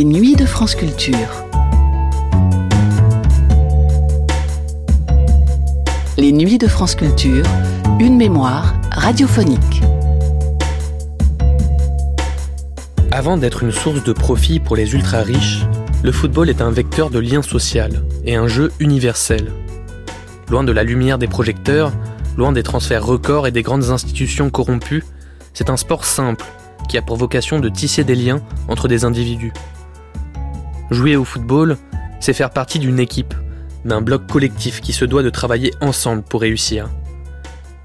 Les nuits de France Culture. Les nuits de France Culture, une mémoire radiophonique. Avant d'être une source de profit pour les ultra-riches, le football est un vecteur de lien social et un jeu universel. Loin de la lumière des projecteurs, loin des transferts records et des grandes institutions corrompues, c'est un sport simple qui a pour vocation de tisser des liens entre des individus. Jouer au football, c'est faire partie d'une équipe, d'un bloc collectif qui se doit de travailler ensemble pour réussir.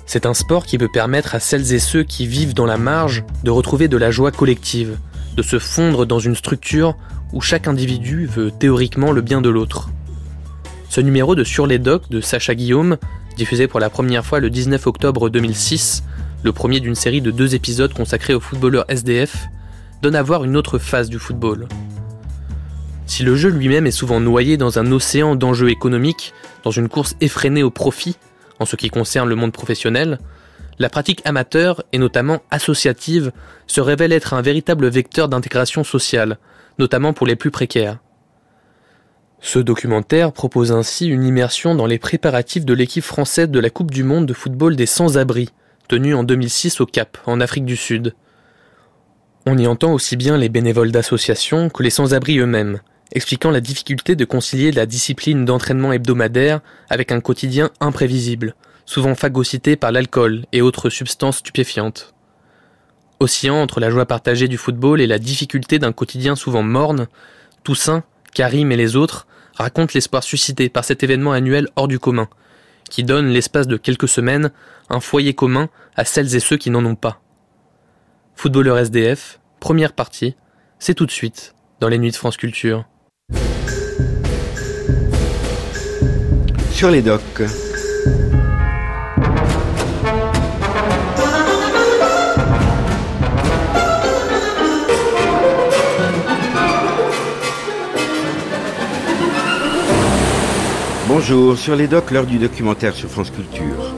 C'est un sport qui peut permettre à celles et ceux qui vivent dans la marge de retrouver de la joie collective, de se fondre dans une structure où chaque individu veut théoriquement le bien de l'autre. Ce numéro de Sur les docks de Sacha Guillaume, diffusé pour la première fois le 19 octobre 2006, le premier d'une série de deux épisodes consacrés aux footballeurs SDF, donne à voir une autre phase du football. Si le jeu lui-même est souvent noyé dans un océan d'enjeux économiques, dans une course effrénée au profit, en ce qui concerne le monde professionnel, la pratique amateur, et notamment associative, se révèle être un véritable vecteur d'intégration sociale, notamment pour les plus précaires. Ce documentaire propose ainsi une immersion dans les préparatifs de l'équipe française de la Coupe du Monde de football des sans-abri, tenue en 2006 au Cap, en Afrique du Sud. On y entend aussi bien les bénévoles d'associations que les sans-abri eux-mêmes, expliquant la difficulté de concilier la discipline d'entraînement hebdomadaire avec un quotidien imprévisible, souvent phagocyté par l'alcool et autres substances stupéfiantes. Oscillant entre la joie partagée du football et la difficulté d'un quotidien souvent morne, Toussaint, Karim et les autres racontent l'espoir suscité par cet événement annuel hors du commun, qui donne l'espace de quelques semaines un foyer commun à celles et ceux qui n'en ont pas. Footballeur SDF, première partie, c'est tout de suite dans les nuits de France Culture. Sur les docks. Bonjour, sur les docks, l'heure du documentaire sur France Culture.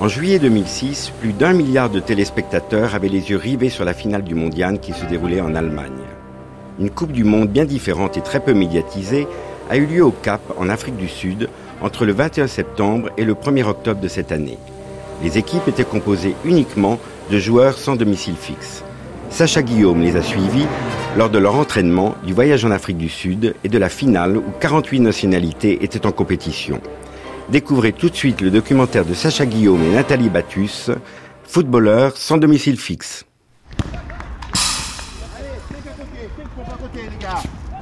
En juillet 2006, plus d'un milliard de téléspectateurs avaient les yeux rivés sur la finale du mondial qui se déroulait en Allemagne. Une Coupe du Monde bien différente et très peu médiatisée a eu lieu au Cap, en Afrique du Sud, entre le 21 septembre et le 1er octobre de cette année. Les équipes étaient composées uniquement de joueurs sans domicile fixe. Sacha Guillaume les a suivis lors de leur entraînement, du voyage en Afrique du Sud et de la finale où 48 nationalités étaient en compétition. Découvrez tout de suite le documentaire de Sacha Guillaume et Nathalie Battus, footballeurs sans domicile fixe.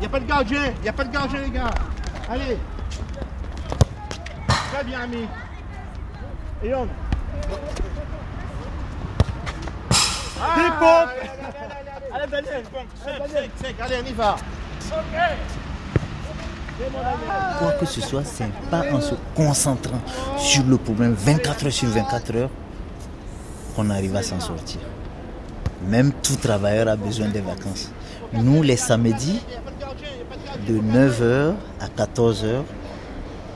N'y a pas de gardien, il n'y a pas de gardien les gars. Allez. Très bien ami. Et Young. Ah, allez, Daniel. Allez, on y va. Quoi que ce soit, c'est pas en se concentrant sur le problème 24 heures sur 24 heures qu'on arrive à s'en sortir. Même tout travailleur a besoin des vacances. Nous, les samedis, de 9h à 14h,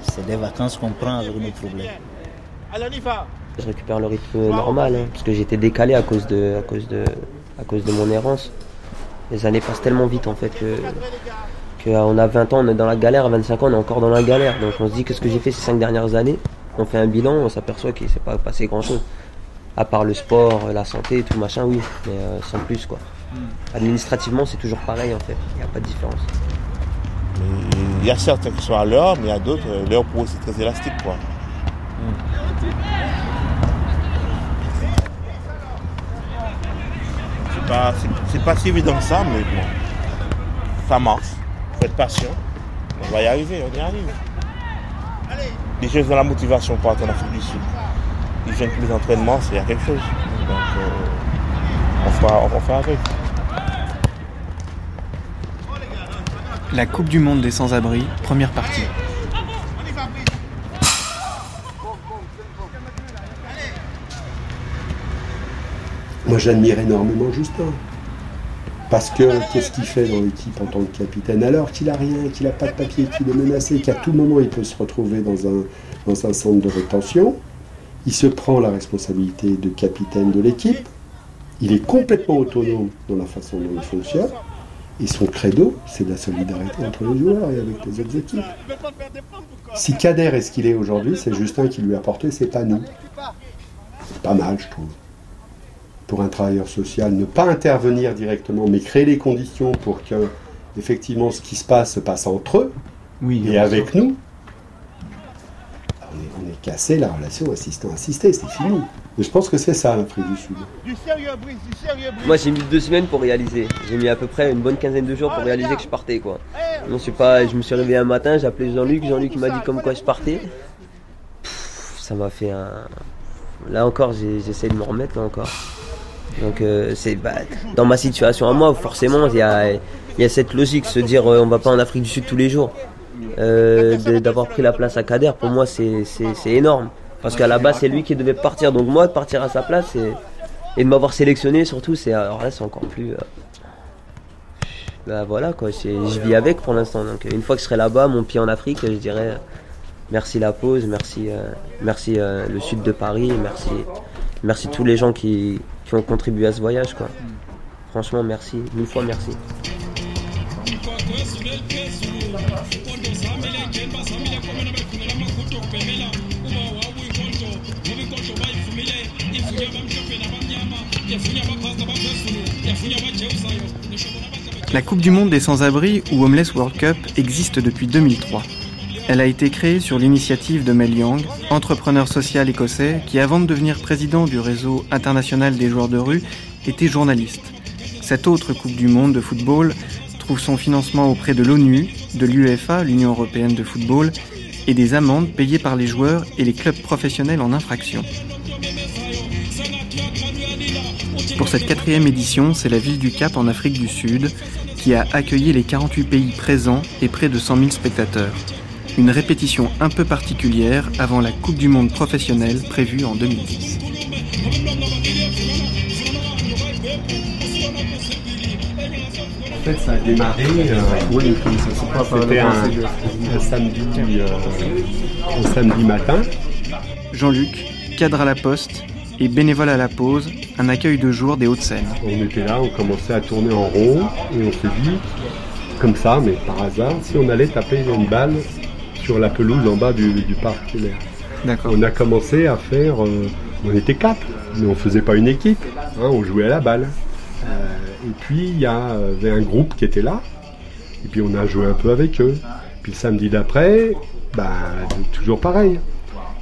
c'est des vacances qu'on prend avec nos problèmes. Allez, on y va. Je récupère le rythme normal, hein, parce que j'étais décalé à cause, de, à, cause de, à cause de mon errance. Les années passent tellement vite en fait que, que on a 20 ans, on est dans la galère, à 25 ans, on est encore dans la galère. Donc on se dit que ce que j'ai fait ces 5 dernières années, on fait un bilan, on s'aperçoit qu'il ne s'est pas passé grand chose. À part le sport, la santé, tout machin, oui, mais euh, sans plus quoi. Administrativement, c'est toujours pareil en fait, il n'y a pas de différence. Il y a certains qui sont à l'heure, mais il y a d'autres, euh, l'heure pour eux c'est très élastique quoi. C'est pas, c'est- pas si évident que ça, mais bon, ça marche. Faut être patient. On va y arriver, on y arrive. Les jeunes ont la motivation pour attendre l'Afrique du Sud. Ils viennent tous les entraînements, c'est quelque chose. Donc euh, on, fera, on faire avec. La Coupe du Monde des sans-abri, première partie. Moi, j'admire énormément Justin. Parce que qu'est-ce qu'il fait dans l'équipe en tant que capitaine Alors qu'il a rien, qu'il n'a pas de papier, qu'il est menacé, qu'à tout moment il peut se retrouver dans un, dans un centre de rétention, il se prend la responsabilité de capitaine de l'équipe. Il est complètement autonome dans la façon dont il fonctionne. Et son credo, c'est de la solidarité entre les joueurs et avec les autres équipes. Si Kader est ce qu'il est aujourd'hui, c'est Justin qui lui a apporté, c'est pas nous. C'est pas mal, je trouve. Pour un travailleur social, ne pas intervenir directement, mais créer les conditions pour que, effectivement, ce qui se passe se passe entre eux et avec nous. On est, on est cassé la relation assistant-assisté, c'est fini. Mais je pense que c'est ça l'Afrique du Sud. Moi j'ai mis deux semaines pour réaliser. J'ai mis à peu près une bonne quinzaine de jours pour réaliser que je partais quoi. Non, je, pas, je me suis réveillé un matin, j'ai appelé Jean-Luc, Jean-Luc m'a dit comme quoi je partais. Pff, ça m'a fait un. Là encore j'essaie de me remettre là encore. Donc euh, c'est bah, dans ma situation à moi, forcément il y a, y a, cette logique, se dire euh, on va pas en Afrique du Sud tous les jours. Euh, d'avoir pris la place à Kader, pour moi c'est énorme. Parce qu'à la base, c'est lui qui devait partir. Donc moi, de partir à sa place et, de m'avoir sélectionné, surtout, c'est là, c'est encore plus. Euh, bah voilà quoi, je vis avec pour l'instant. Donc une fois que je serai là-bas, mon pied en Afrique, je dirais euh, merci la pause, merci, euh, merci le sud de Paris, merci, merci tous les gens qui, qui ont contribué à ce voyage quoi. Franchement, merci, mille fois merci. La Coupe du Monde des Sans-Abri ou Homeless World Cup existe depuis 2003. Elle a été créée sur l'initiative de Mel Young, entrepreneur social écossais qui, avant de devenir président du réseau international des joueurs de rue, était journaliste. Cette autre Coupe du Monde de football trouve son financement auprès de l'ONU, de l'UEFA, l'Union européenne de football, et des amendes payées par les joueurs et les clubs professionnels en infraction. Pour cette quatrième édition, c'est la ville du Cap en Afrique du Sud qui a accueilli les 48 pays présents et près de 100 000 spectateurs. Une répétition un peu particulière avant la Coupe du Monde professionnelle prévue en 2010. En fait, ça a démarré. Euh, oui, c'était un, samedi, euh, un samedi matin. Jean-Luc, cadre à la poste et bénévole à la pause, un accueil de jour des Hauts-de-Seine. On était là, on commençait à tourner en rond et on s'est dit, comme ça, mais par hasard, si on allait taper une balle sur la pelouse en bas du, parc D'accord. On a commencé à faire, euh, on était quatre, mais on faisait pas une équipe, hein, on jouait à la balle. Euh, et puis il y avait un groupe qui était là, et puis on a joué un peu avec eux. Puis le samedi d'après, bah, toujours pareil.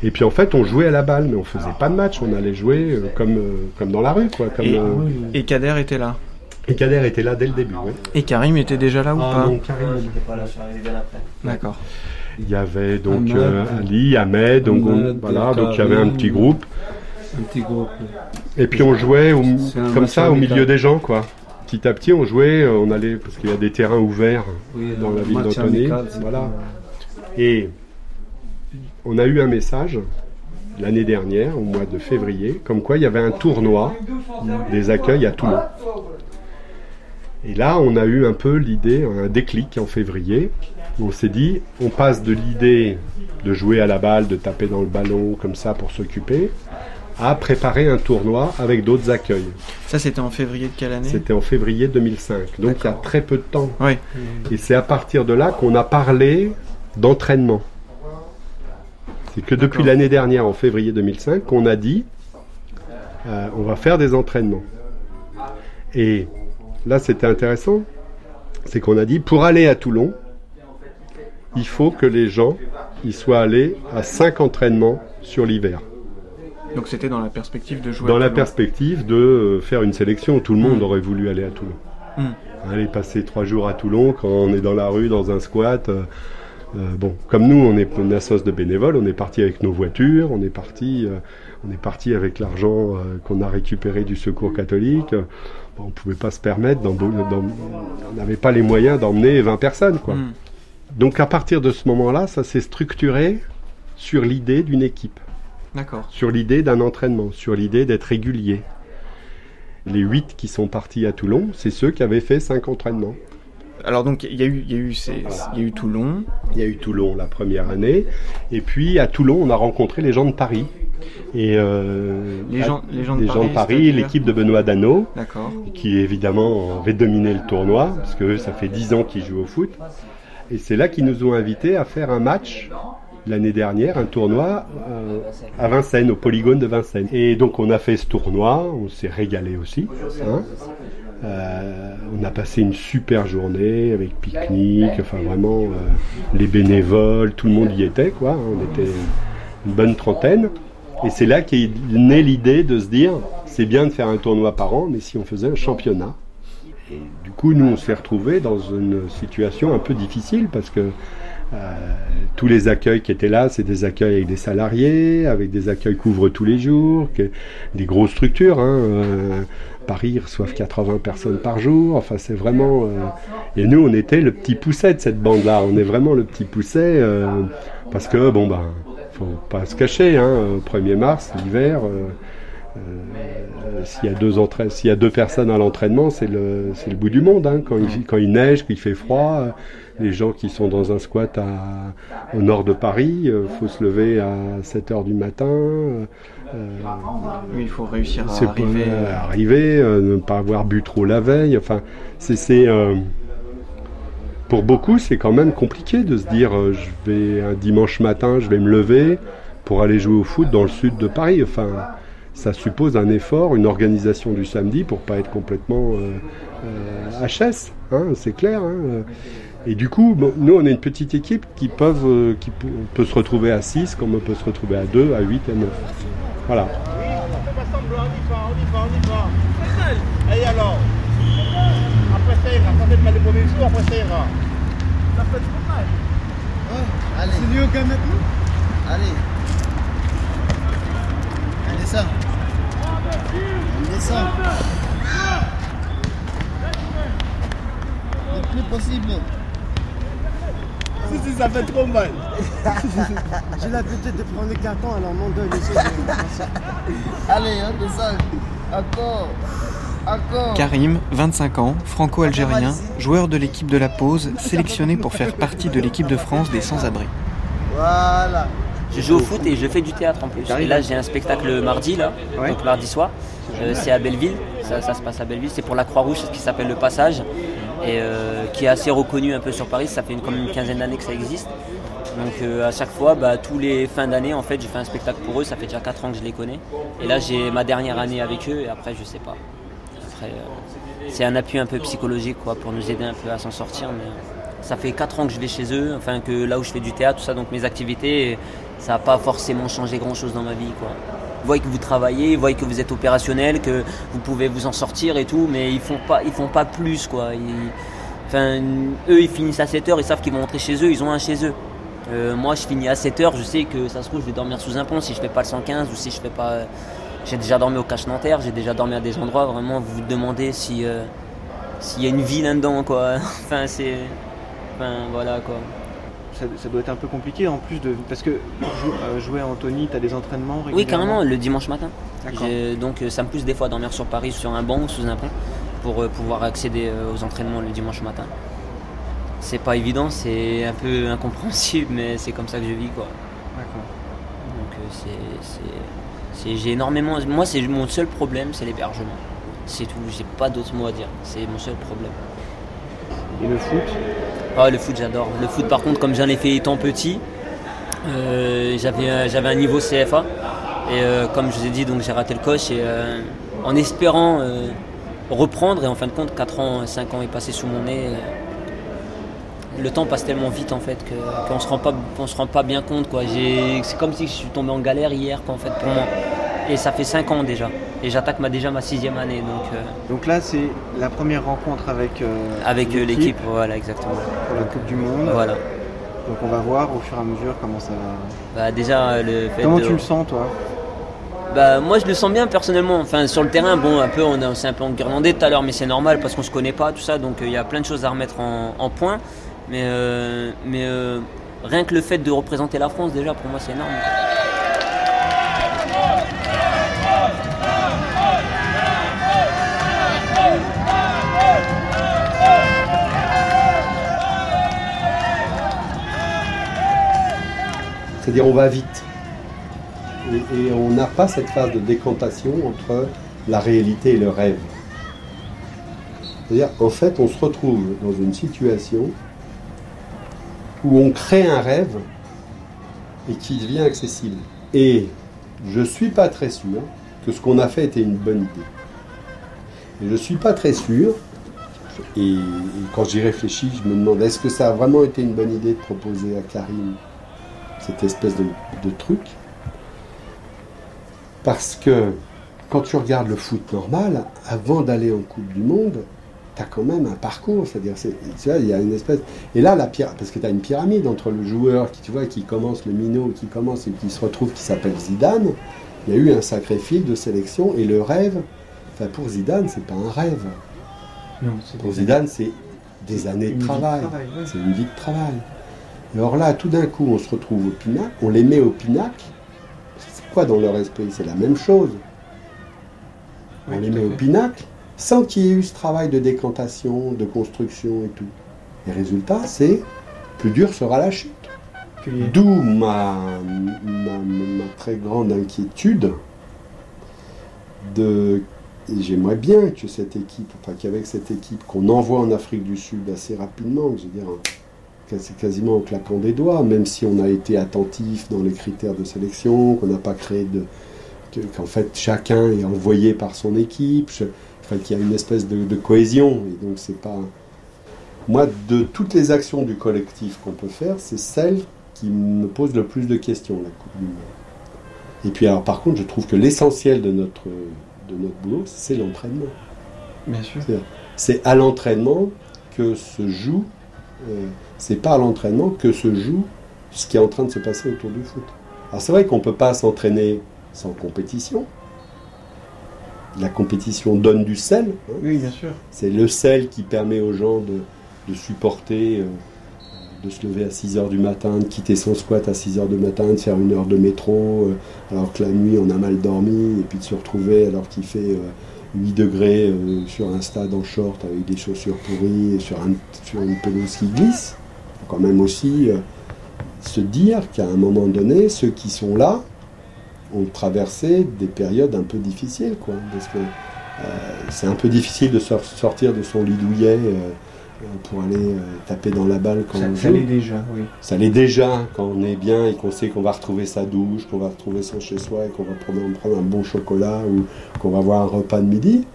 Et puis en fait, on jouait à la balle, mais on faisait pas de match. On allait jouer euh, comme, euh, comme dans la rue, quoi. Comme, et, et, Kader était là. Et Kader était là dès le début, oui. Et Karim était déjà là ou ah, pas Non, Karim n'était pas là, je suis arrivé bien après. D'accord. Il y avait donc euh, Ali, Ahmed, donc voilà, donc il y avait un petit groupe. Un petit groupe. Et puis on jouait comme ça au milieu des gens, quoi. Petit à petit, on jouait, on allait parce qu'il y a des terrains ouverts dans la ville d'Antony. Voilà. Et on a eu un message l'année dernière, au mois de février, comme quoi il y avait un tournoi des accueils à Toulon. Et là, on a eu un peu l'idée, un déclic en février. On s'est dit, on passe de l'idée de jouer à la balle, de taper dans le ballon comme ça pour s'occuper, à préparer un tournoi avec d'autres accueils. Ça, c'était en février de quelle année? C'était en février 2005. Donc il y a très peu de temps. Oui. Et c'est à partir de là qu'on a parlé d'entraînement. C'est que depuis l'année dernière, en février 2005, qu'on a dit euh, on va faire des entraînements. Et là, c'était intéressant. C'est qu'on a dit pour aller à Toulon, il faut que les gens y soient allés à 5 entraînements sur l'hiver. Donc c'était dans la perspective de jouer Dans la perspective de euh, faire une sélection. Tout le monde hmm. aurait voulu aller à Toulon. Hmm. Aller passer trois jours à Toulon quand on est dans la rue, dans un squat. Euh, euh, bon, comme nous, on est une association de bénévoles, on est parti avec nos voitures, on est parti, euh, on est parti avec l'argent euh, qu'on a récupéré du Secours catholique. on ne pouvait pas se permettre, on n'avait pas les moyens d'emmener 20 personnes, quoi. Hmm. Donc à partir de ce moment-là, ça s'est structuré sur l'idée d'une équipe. D'accord. Sur l'idée d'un entraînement, sur l'idée d'être régulier. Les 8 qui sont partis à Toulon, c'est ceux qui avaient fait 5 entraînements. Alors donc il y a eu, il y a eu, ces- il y a eu Toulon. Il y a eu Toulon la première année. Et puis à Toulon, on a rencontré les gens de Paris. Et euh, Les gens- les gens de Paris, l'équipe de Benoît Dano, D'accord. qui évidemment avait dominé le tournoi, parce que eux, ça fait 10 ans qu'ils jouent au foot. Et c'est là qu'ils nous ont invités à faire un match l'année dernière, un tournoi euh, à Vincennes, au polygone de Vincennes. Et donc on a fait ce tournoi, on s'est régalé aussi. hein. Euh, on a passé une super journée avec pique-nique, enfin vraiment euh, les bénévoles, tout le monde y était quoi. hein. On était une bonne trentaine. Et c'est là qu'est née l'idée de se dire, c'est bien de faire un tournoi par an, mais si on faisait un championnat. Et du coup, nous, on s'est retrouvés dans une situation un peu difficile parce que euh, tous les accueils qui étaient là, c'est des accueils avec des salariés, avec des accueils couvrent tous les jours, que- des grosses structures. Hein, Paris reçoivent 80 personnes par jour. Enfin, c'est vraiment. euh, Et nous, on était le petit pousset de cette bande-là. On est vraiment le petit pousset euh, parce que bon ben, faut pas se cacher. Hein, au 1er mars, l'hiver. euh, s'il y a deux entra- s'il y a deux personnes à l'entraînement, c'est le, c'est le bout du monde. hein. Quand, il, quand il neige, qu'il fait froid, les gens qui sont dans un squat à, au nord de Paris, faut se lever à 7 heures du matin. Euh, Oui, il faut réussir à arriver. euh, arriver, euh, ne pas avoir bu trop la veille. Enfin, c'est, pour beaucoup, c'est quand même compliqué de se dire, euh, je vais un dimanche matin, je vais me lever pour aller jouer au foot dans le sud de Paris. Enfin, ça suppose un effort, une organisation du samedi pour pas être complètement euh, euh, HS. hein, c'est clair. hein. Et du coup, nous, on est une petite équipe qui, peuvent, euh, peut, se retrouver à 6, comme on peut se retrouver à 2, à 8, à 9. Voilà. Et alors Après ça ira, ça fait mal le premier jour, après ça ira. Ça fait trop mal. Allez. C'est mieux qu'un maintenant? Allez. On descend. On descend. Le plus possible. Si, si, ça fait trop mal. J'ai l'habitude de prendre le carton, alors mon il est chaud. Allez, on descend. Encore. Karim, 25 ans, franco-algérien, joueur de l'équipe de la pause, sélectionné pour faire partie de l'équipe de France des sans-abri. Voilà. Je joue au foot et je fais du théâtre en plus. Et là, j'ai un spectacle mardi, là, Ouais. donc mardi soir. Euh, c'est à Belleville, ça, ça se passe à Belleville. C'est pour la Croix-Rouge, ce qui s'appelle Le Passage, et euh, qui est assez reconnu un peu sur Paris. Ça fait une, comme une quinzaine d'années que ça existe. Donc euh, à chaque fois, bah, tous les fins d'année, en fait, j'ai fait un spectacle pour eux. Ça fait déjà 4 ans que je les connais. Et là, j'ai ma dernière année avec eux, et après, je sais pas. Après, euh, c'est un appui un peu psychologique, quoi, pour nous aider un peu à s'en sortir. Mais euh, ça fait 4 ans que je vais chez eux, enfin que là où je fais du théâtre, tout ça, donc mes activités, ça n'a pas forcément changé grand chose dans ma vie. Quoi. Ils voient que vous travaillez, ils voient que vous êtes opérationnel, que vous pouvez vous en sortir et tout, mais ils font pas, ils font pas plus. Quoi. Enfin, eux, ils finissent à 7h, ils savent qu'ils vont rentrer chez eux, ils ont un chez eux. Euh, moi, je finis à 7h, je sais que ça se trouve, je vais dormir sous un pont si je fais pas le 115 ou si je fais pas. J'ai déjà dormi au cache Nanterre, j'ai déjà dormi à des endroits, vraiment, vous vous demandez si. euh, s'il y a une vie là-dedans, quoi. enfin, c'est. Enfin, voilà, quoi. Ça, ça doit être un peu compliqué en plus de. Parce que jou- euh, jouer à Anthony, tu as des entraînements Oui, régulièrement carrément, le dimanche matin. Donc euh, ça me pousse des fois à dormir sur Paris, sur un banc ou sous un pont, pour euh, pouvoir accéder aux entraînements le dimanche matin. C'est pas évident, c'est un peu incompréhensible, mais c'est comme ça que je vis, quoi. D'accord. Donc c'est- j'ai énormément. Moi, c'est mon seul problème, c'est l'hébergement. C'est tout, j'ai pas d'autres mots à dire. C'est mon seul problème. Et le foot? Ah, le foot, j'adore. Le foot, par contre, comme j'en ai fait étant petit, euh, j'avais un- niveau CFA. Et euh, comme je vous ai dit, donc j'ai raté le coche. Et euh, en espérant reprendre, et en fin de compte, 4 ans, 5 ans est passé sous mon nez. le temps passe tellement vite en fait qu'on se rend pas on se rend pas bien compte quoi. C'est comme si je suis tombé en galère hier quoi, en fait pour moi. Et ça fait 5 ans déjà. Et j'attaque ma, déjà ma sixième année donc euh, Donc là, c'est la première rencontre avec, euh, avec euh, l'équipe, voilà exactement. pour la Coupe du Monde. Voilà. Donc on va voir au fur et à mesure comment ça va. Bah, déjà le fait Comment de- tu le sens, toi? Bah moi je le sens bien personnellement. Enfin sur le terrain, bon un peu on, s'est un peu enguirlandé tout à l'heure, mais c'est normal parce qu'on se connaît pas tout ça, donc euh, il y a plein de choses à remettre en, en point. Mais mais rien que le fait de représenter la France déjà pour moi c'est énorme. C'est-à-dire on va vite. Et, on n'a pas cette phase de décantation entre la réalité et le rêve. C'est-à-dire, en fait, on se retrouve dans une situation où on crée un rêve et qui devient accessible. Et je ne suis pas très sûr que ce qu'on a fait était une bonne idée. Et je ne suis pas très sûr, et, quand j'y réfléchis, je me demande est-ce que ça a vraiment été une bonne idée de proposer à Karim cette espèce de, de truc Parce que quand tu regardes le foot normal, avant d'aller en Coupe du Monde, tu as quand même un parcours. C'est-à-dire, il y a une espèce. Et là, la parce que tu as une pyramide entre le joueur qui, tu vois, qui commence, le minot qui commence et qui se retrouve, qui s'appelle Zidane. Il y a eu un sacré fil de sélection et le rêve. Enfin, pour Zidane, c'est pas un rêve. Non, Pour Zidane, c'est des années de travail. travail, ouais. C'est une vie de travail. Et alors là, tout d'un coup, on se retrouve au pinacle, on les met au pinacle. C'est quoi dans leur esprit? C'est la même chose. Oui, on les met au pinacle sans qu'il y ait eu ce travail de décantation, de construction et tout. Et résultat, c'est plus dur sera la chute. D'où ma, ma, ma très grande inquiétude de. Et j'aimerais bien que cette équipe, enfin qu'avec cette équipe qu'on envoie en Afrique du Sud assez rapidement, je veux dire, quasiment en claquant des doigts, même si on a été attentif dans les critères de sélection, qu'on n'a pas créé de. que- qu'en fait chacun est envoyé par son équipe, je- enfin, qu'il y a une espèce de, de cohésion, et donc c'est pas. Moi, de toutes les actions du collectif qu'on peut faire, c'est celle qui me pose le plus de questions, la Coupe du Monde. Et puis alors par contre, je trouve que l'essentiel de notre, de notre boulot, c'est l'entraînement. Bien sûr. C'est à l'entraînement que se joue, euh, c'est pas à l'entraînement que se joue ce qui est en train de se passer autour du foot. Alors c'est vrai qu'on ne peut pas s'entraîner sans compétition. La compétition donne du sel. hein. Oui, bien sûr. C'est le sel qui permet aux gens de, de supporter, euh, de se lever à 6 heures du matin, de quitter son squat à 6 heures du matin, de faire une heure de métro, euh, alors que la nuit on a mal dormi, et puis de se retrouver alors qu'il fait euh, 8 degrés euh, sur un stade en short avec des chaussures pourries et sur, un- sur une pelouse qui glisse. Quand même aussi euh, se dire qu'à un moment donné, ceux qui sont là ont traversé des périodes un peu difficiles, quoi, parce que euh, c'est un peu difficile de sor- sortir de son lit douillet euh, pour aller taper dans la balle quand Ça, on ça joue. l'est déjà, oui. Ça l'est déjà quand on est bien et qu'on sait qu'on va retrouver sa douche, qu'on va retrouver son chez-soi et qu'on va prendre, prendre un bon chocolat ou qu'on va avoir un repas de midi.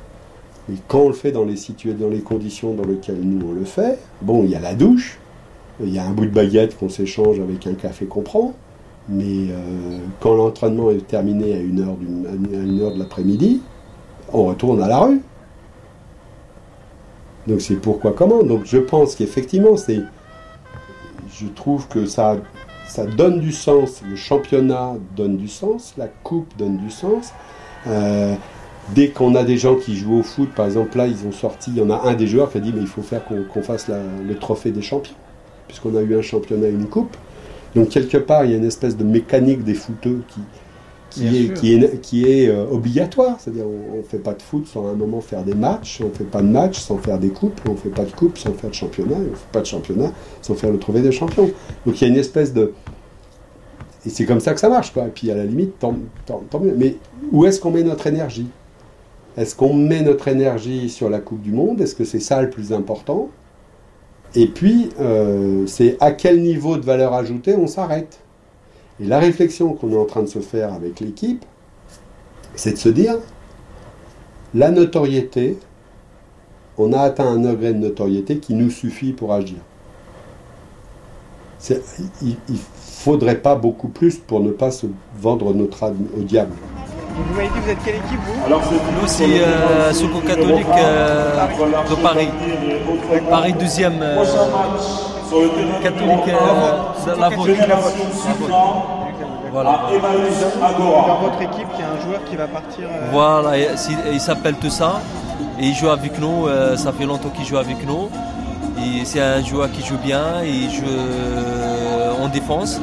Et quand on le fait dans les, situa- dans les conditions dans lesquelles nous on le fait, bon, il y a la douche, il y a un bout de baguette qu'on s'échange avec un café qu'on prend, mais euh, quand l'entraînement est terminé à une heure, une heure de l'après-midi, on retourne à la rue. Donc c'est pourquoi comment? Donc je pense qu'effectivement, c'est je trouve que ça, ça donne du sens. Le championnat donne du sens, la coupe donne du sens. Euh, dès qu'on a des gens qui jouent au foot, par exemple, là, ils ont sorti, il y en a un des joueurs qui a dit, mais il faut faire qu'on fasse le trophée des champions, puisqu'on a eu un championnat et une coupe. Donc, quelque part, il y a une espèce de mécanique des footeux qui, Bien est, sûr. qui est, qui est euh, obligatoire. C'est-à-dire, on ne fait pas de foot sans à un moment faire des matchs, on ne fait pas de matchs sans faire des coupes, on ne fait pas de coupes sans faire de championnat, on ne fait pas de championnat sans faire le trophée des champions. Donc il y a une espèce de. Et c'est comme ça que ça marche, quoi. Et puis à la limite, tant, tant- tant mieux. Mais où est-ce qu'on met notre énergie? Est-ce qu'on met notre énergie sur la Coupe du Monde? Est-ce que c'est ça le plus important? Et puis, euh, c'est à quel niveau de valeur ajoutée on s'arrête Et la réflexion qu'on est en train de se faire avec l'équipe, c'est de se dire la notoriété, on a atteint un degré de notoriété qui nous suffit pour agir. Il ne faudrait pas beaucoup plus pour ne pas se vendre notre âme au diable. Vous m'avez dit, vous êtes quelle équipe, vous Nous, c'est euh, Secours catholique euh, de Paris. Paris 12e euh, catholique euh, de la vôtre. Voilà. Dans votre équipe, il y a un joueur qui va partir. euh, Voilà, il s'appelle tout ça. Et il joue avec nous, euh, ça fait longtemps qu'il joue avec nous. C'est un joueur qui joue bien, il joue en défense.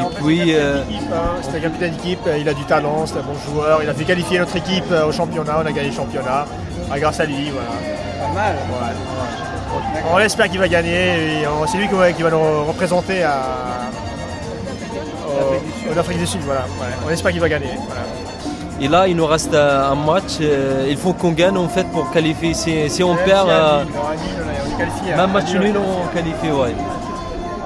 En fait, puis, c'est un euh, capitaine d'équipe, hein. C'est un capitaine d'équipe, euh, il a du talent, c'est un bon joueur. Il a fait qualifier notre équipe euh, au championnat, on a gagné le championnat. Ah, grâce à lui, voilà. Pas mal. On espère qu'il va gagner c'est lui qui va, qui va nous représenter à, en Afrique du Sud, voilà. Ouais. On espère qu'il va gagner. Voilà. Et là, il nous reste un match. il faut qu'on gagne en fait pour qualifier. Si, si on perd, qualifié, même hein. match Nul, on qualifie, ouais.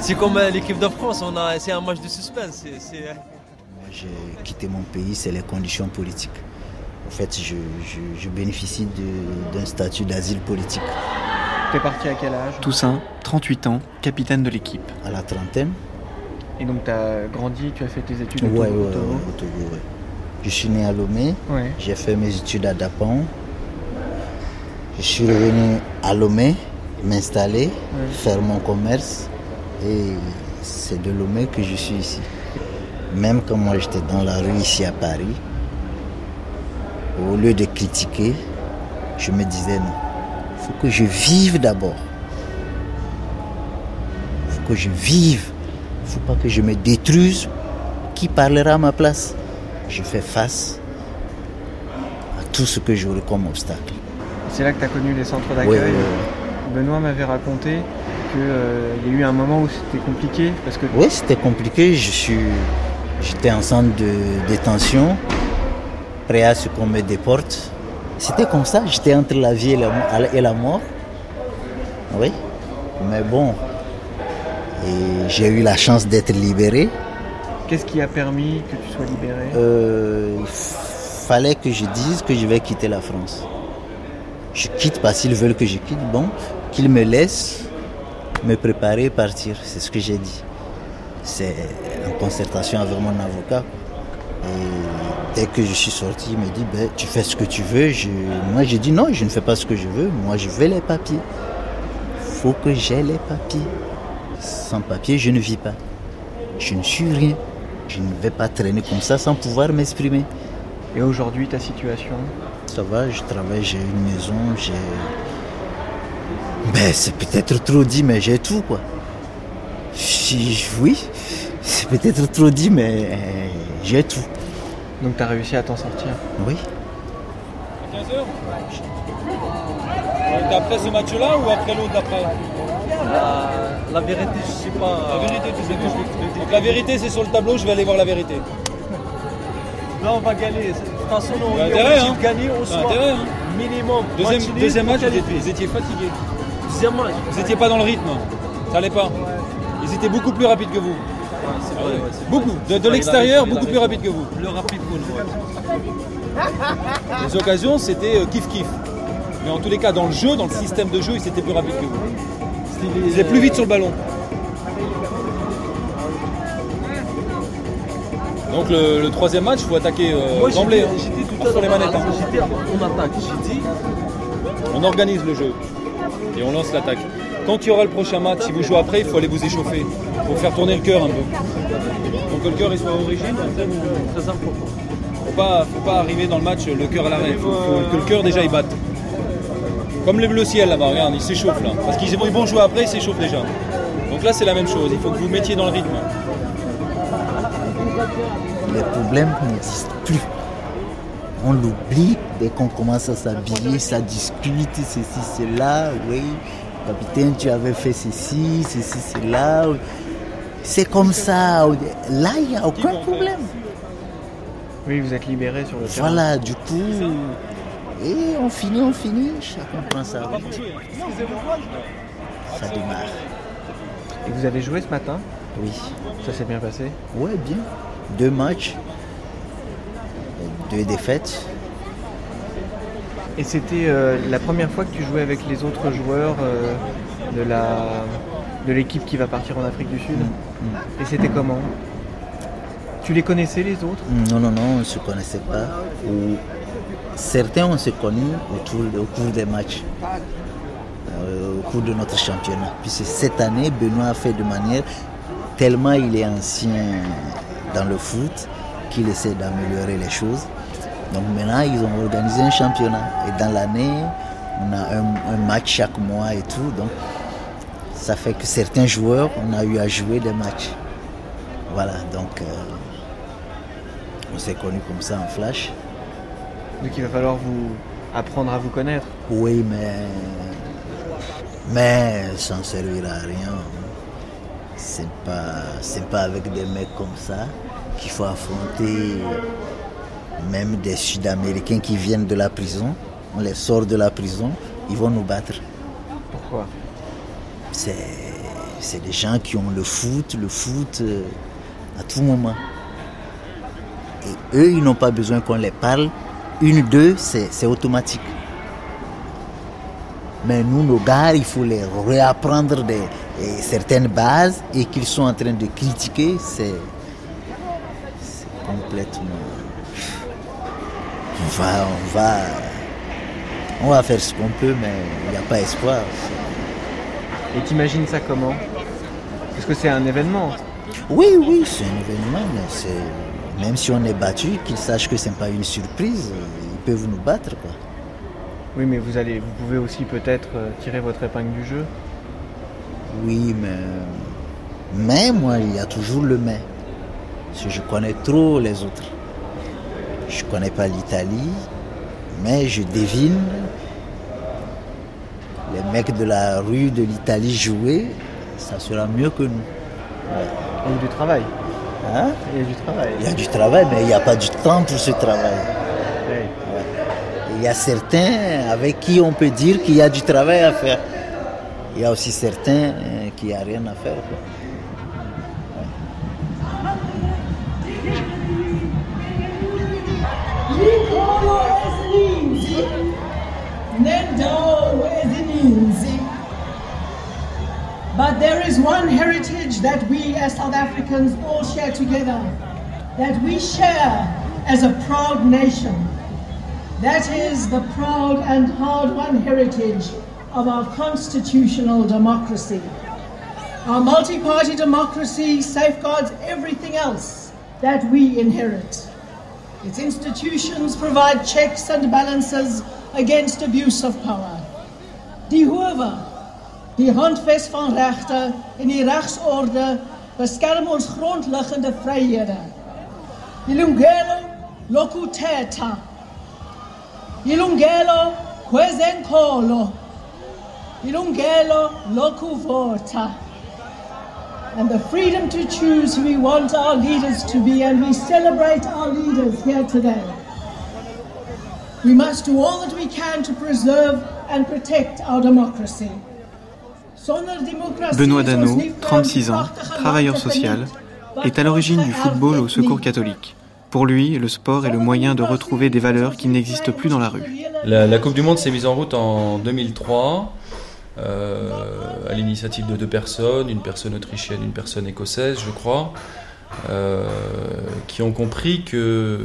C'est comme euh, l'équipe de France, on a, c'est un match de suspense. c'est- c'est- Moi, j'ai quitté mon pays, c'est les conditions politiques. En fait, je, je- je bénéficie de- d'un statut d'asile politique. T'es parti à quel âge? Toussaint, 38 ans, capitaine de l'équipe. À la trentaine. Et donc t'as grandi, tu as fait tes études au Ouais, au Togo. au Togo, ouais. Je suis né à Lomé. Ouais. J'ai fait mes études à Dapan. Je suis revenu à Lomé, m'installer, faire mon commerce. Et c'est de Lomé que je suis ici. Même quand moi j'étais dans la rue ici à Paris, au lieu de critiquer, je me disais non. Il faut que je vive d'abord. Il faut que je vive. Il ne faut pas que je me détruise. Qui parlera à ma place? Je fais face à tout ce que j'aurai comme obstacle. C'est là que tu as connu les centres d'accueil? Benoît m'avait raconté qu'il y a eu un moment où c'était compliqué parce que Oui, c'était compliqué. Je suis, j'étais en centre de détention, prêt à ce qu'on me déporte. C'était comme ça. J'étais entre la vie et la, et la mort. Oui. Mais bon, et j'ai eu la chance d'être libéré. qu'est-ce qui a permis que tu sois libéré? Euh, il fallait que je dise que je vais quitter la France. Je quitte parce qu'ils veulent que je quitte. Bon, qu'ils me laissent me préparer et partir. C'est ce que j'ai dit. C'est en concertation avec mon avocat. Et dès que je suis sorti, il me dit ben, Tu fais ce que tu veux. Je- Moi, j'ai dit Non, je ne fais pas ce que je veux. Moi, je veux les papiers. faut que j'ai les papiers. Sans papier, je ne vis pas. Je ne suis rien. Je ne vais pas traîner comme ça sans pouvoir m'exprimer. Et aujourd'hui, ta situation? Ça va, je travaille, j'ai une maison, j'ai. Ben, c'est peut-être trop dit, mais j'ai tout, quoi. Oui, c'est peut-être trop dit, mais euh, j'ai tout. Donc tu as réussi à t'en sortir Oui. 15h Après ce match-là ou après l'autre d'après? La, la vérité, je sais pas. La vérité, tu sais pas. Donc la vérité, c'est sur le tableau, je vais aller voir la vérité. Là, on va gagner. De toute façon, on T'as est intérêt, obligé hein. gagner au T'as soir. intérêt, hein. Minimum. Deuxième, deuxième match, vous qualifié. étiez, vous étiez fatigué. Deuxième match. Vous n'étiez pas dans le rythme. Ça allait pas. Ils étaient beaucoup plus rapides que vous. vrai, ouais. beaucoup. De, l'extérieur, beaucoup plus rapide que vous. Plus rapide que nous. Les occasions, c'était euh, kiff-kiff. Mais en tous les cas, dans le jeu, dans le système de jeu, ils étaient plus rapides que vous. Ils étaient plus vite sur le ballon. Donc le, le troisième match, il faut attaquer euh, d'emblée. j'étais- hein. j'étais tout à sur les l'heure, manettes. hein. Attaque. J'ai dit, On organise le jeu et on lance l'attaque. Quand il y aura le prochain match, si vous jouez après, il faut aller vous échauffer. Il faut faire tourner le cœur un peu. Donc que le cœur soit au régime. très important. Faut pas, faut pas arriver dans le match le cœur à l'arrêt. Il faut, que le cœur déjà il batte. Comme le bleu ciel là-bas, regarde, ils s'échauffent là. Parce qu'ils vont, ils vont jouer après, ils s'échauffent déjà. Donc là c'est la même chose, il faut que vous mettiez dans le rythme. Les problèmes n'existent plus. On l'oublie dès qu'on commence à s'habiller, ça discute, ceci, cela, oui. Capitaine, tu avais fait ceci, ceci, cela. C'est comme ça. Là, il n'y a aucun problème. Oui, vous êtes libéré sur le terrain. Voilà, du coup. Et on finit, on finit, chacun prend sa route. Ça démarre. Et vous avez joué ce matin? Oui. Ça s'est bien passé? Ouais, bien. Deux matchs, deux défaites. Et c'était euh, la première fois que tu jouais avec les autres joueurs euh, de la de l'équipe qui va partir en Afrique du Sud. Mm, Et c'était comment Tu les connaissais les autres Non, non, non, on ne se connaissait pas. Ou certains on s'est connus autour, au cours des matchs, euh, au cours de notre championnat. Puisque cette année, Benoît a fait de manière tellement il est ancien dans le foot qu'il essaie d'améliorer les choses. Donc maintenant, ils ont organisé un championnat. Et dans l'année, on a un, un match chaque mois et tout. Donc ça fait que certains joueurs, on a eu à jouer des matchs. Voilà, donc euh, on s'est connus comme ça en flash. Donc il va falloir vous apprendre à vous connaître. Oui, mais. Mais ça ne servira à rien. C'est pas, c'est pas avec des mecs comme ça qu'il faut affronter même des Sud-Américains qui viennent de la prison. On les sort de la prison, ils vont nous battre. Pourquoi? C'est des gens qui ont le foot, le foot euh, à tout moment. Et eux, ils n'ont pas besoin qu'on les parle. Une, deux, c'est automatique. Mais nous, nos gars, il faut les réapprendre des, certaines bases et qu'ils sont en train de critiquer, c'est complètement. On va, on va, on va faire ce qu'on peut, mais il n'y a pas espoir. Et t'imagines ça comment? Parce que c'est un événement. Oui, oui, c'est un événement, mais c'est même si on est battu, qu'ils sachent que ce n'est pas une surprise, ils peuvent nous battre, quoi. Oui, mais vous allez, vous pouvez aussi peut-être euh, tirer votre épingle du jeu. Oui, mais mais moi, il y a toujours le mais. Que je connais trop les autres. Je connais pas l'Italie, mais je devine les mecs de la rue de l'Italie jouer, ça sera mieux que nous. Il y a du travail. Hein? Il y a du travail. Il y a du travail, mais il n'y a pas du temps pour ce travail. Il y a certains avec qui on peut dire qu'il y a du travail à faire. Il y a aussi certains euh, qui n'ont rien à faire. But there is one heritage that we as South Africans all share together, that we share as a proud nation. That is the proud and hard-won heritage of our constitutional democracy. Our multi-party democracy safeguards everything else that we inherit. Its institutions provide checks and balances against abuse of power. Die howe Die handves van regte en die regsorde beskerm ons grondliggende vryhede. Ilungelo lokuthetha. Ilungelo kwezenkolo. Ilungelo lokuvota. And the freedom to choose who we want our leaders to be, and we celebrate our leaders here today. We must do all that we can to preserve and protect our democracy. Benoît Dano, 36 ans, travailleur social, est à l'origine du football au secours catholique. Pour lui, le sport est le moyen de retrouver des valeurs qui n'existent plus dans la rue. La, Coupe du Monde s'est mise en route en 2003, euh, à l'initiative de deux personnes, une personne autrichienne, une personne écossaise, je crois, euh, qui ont compris que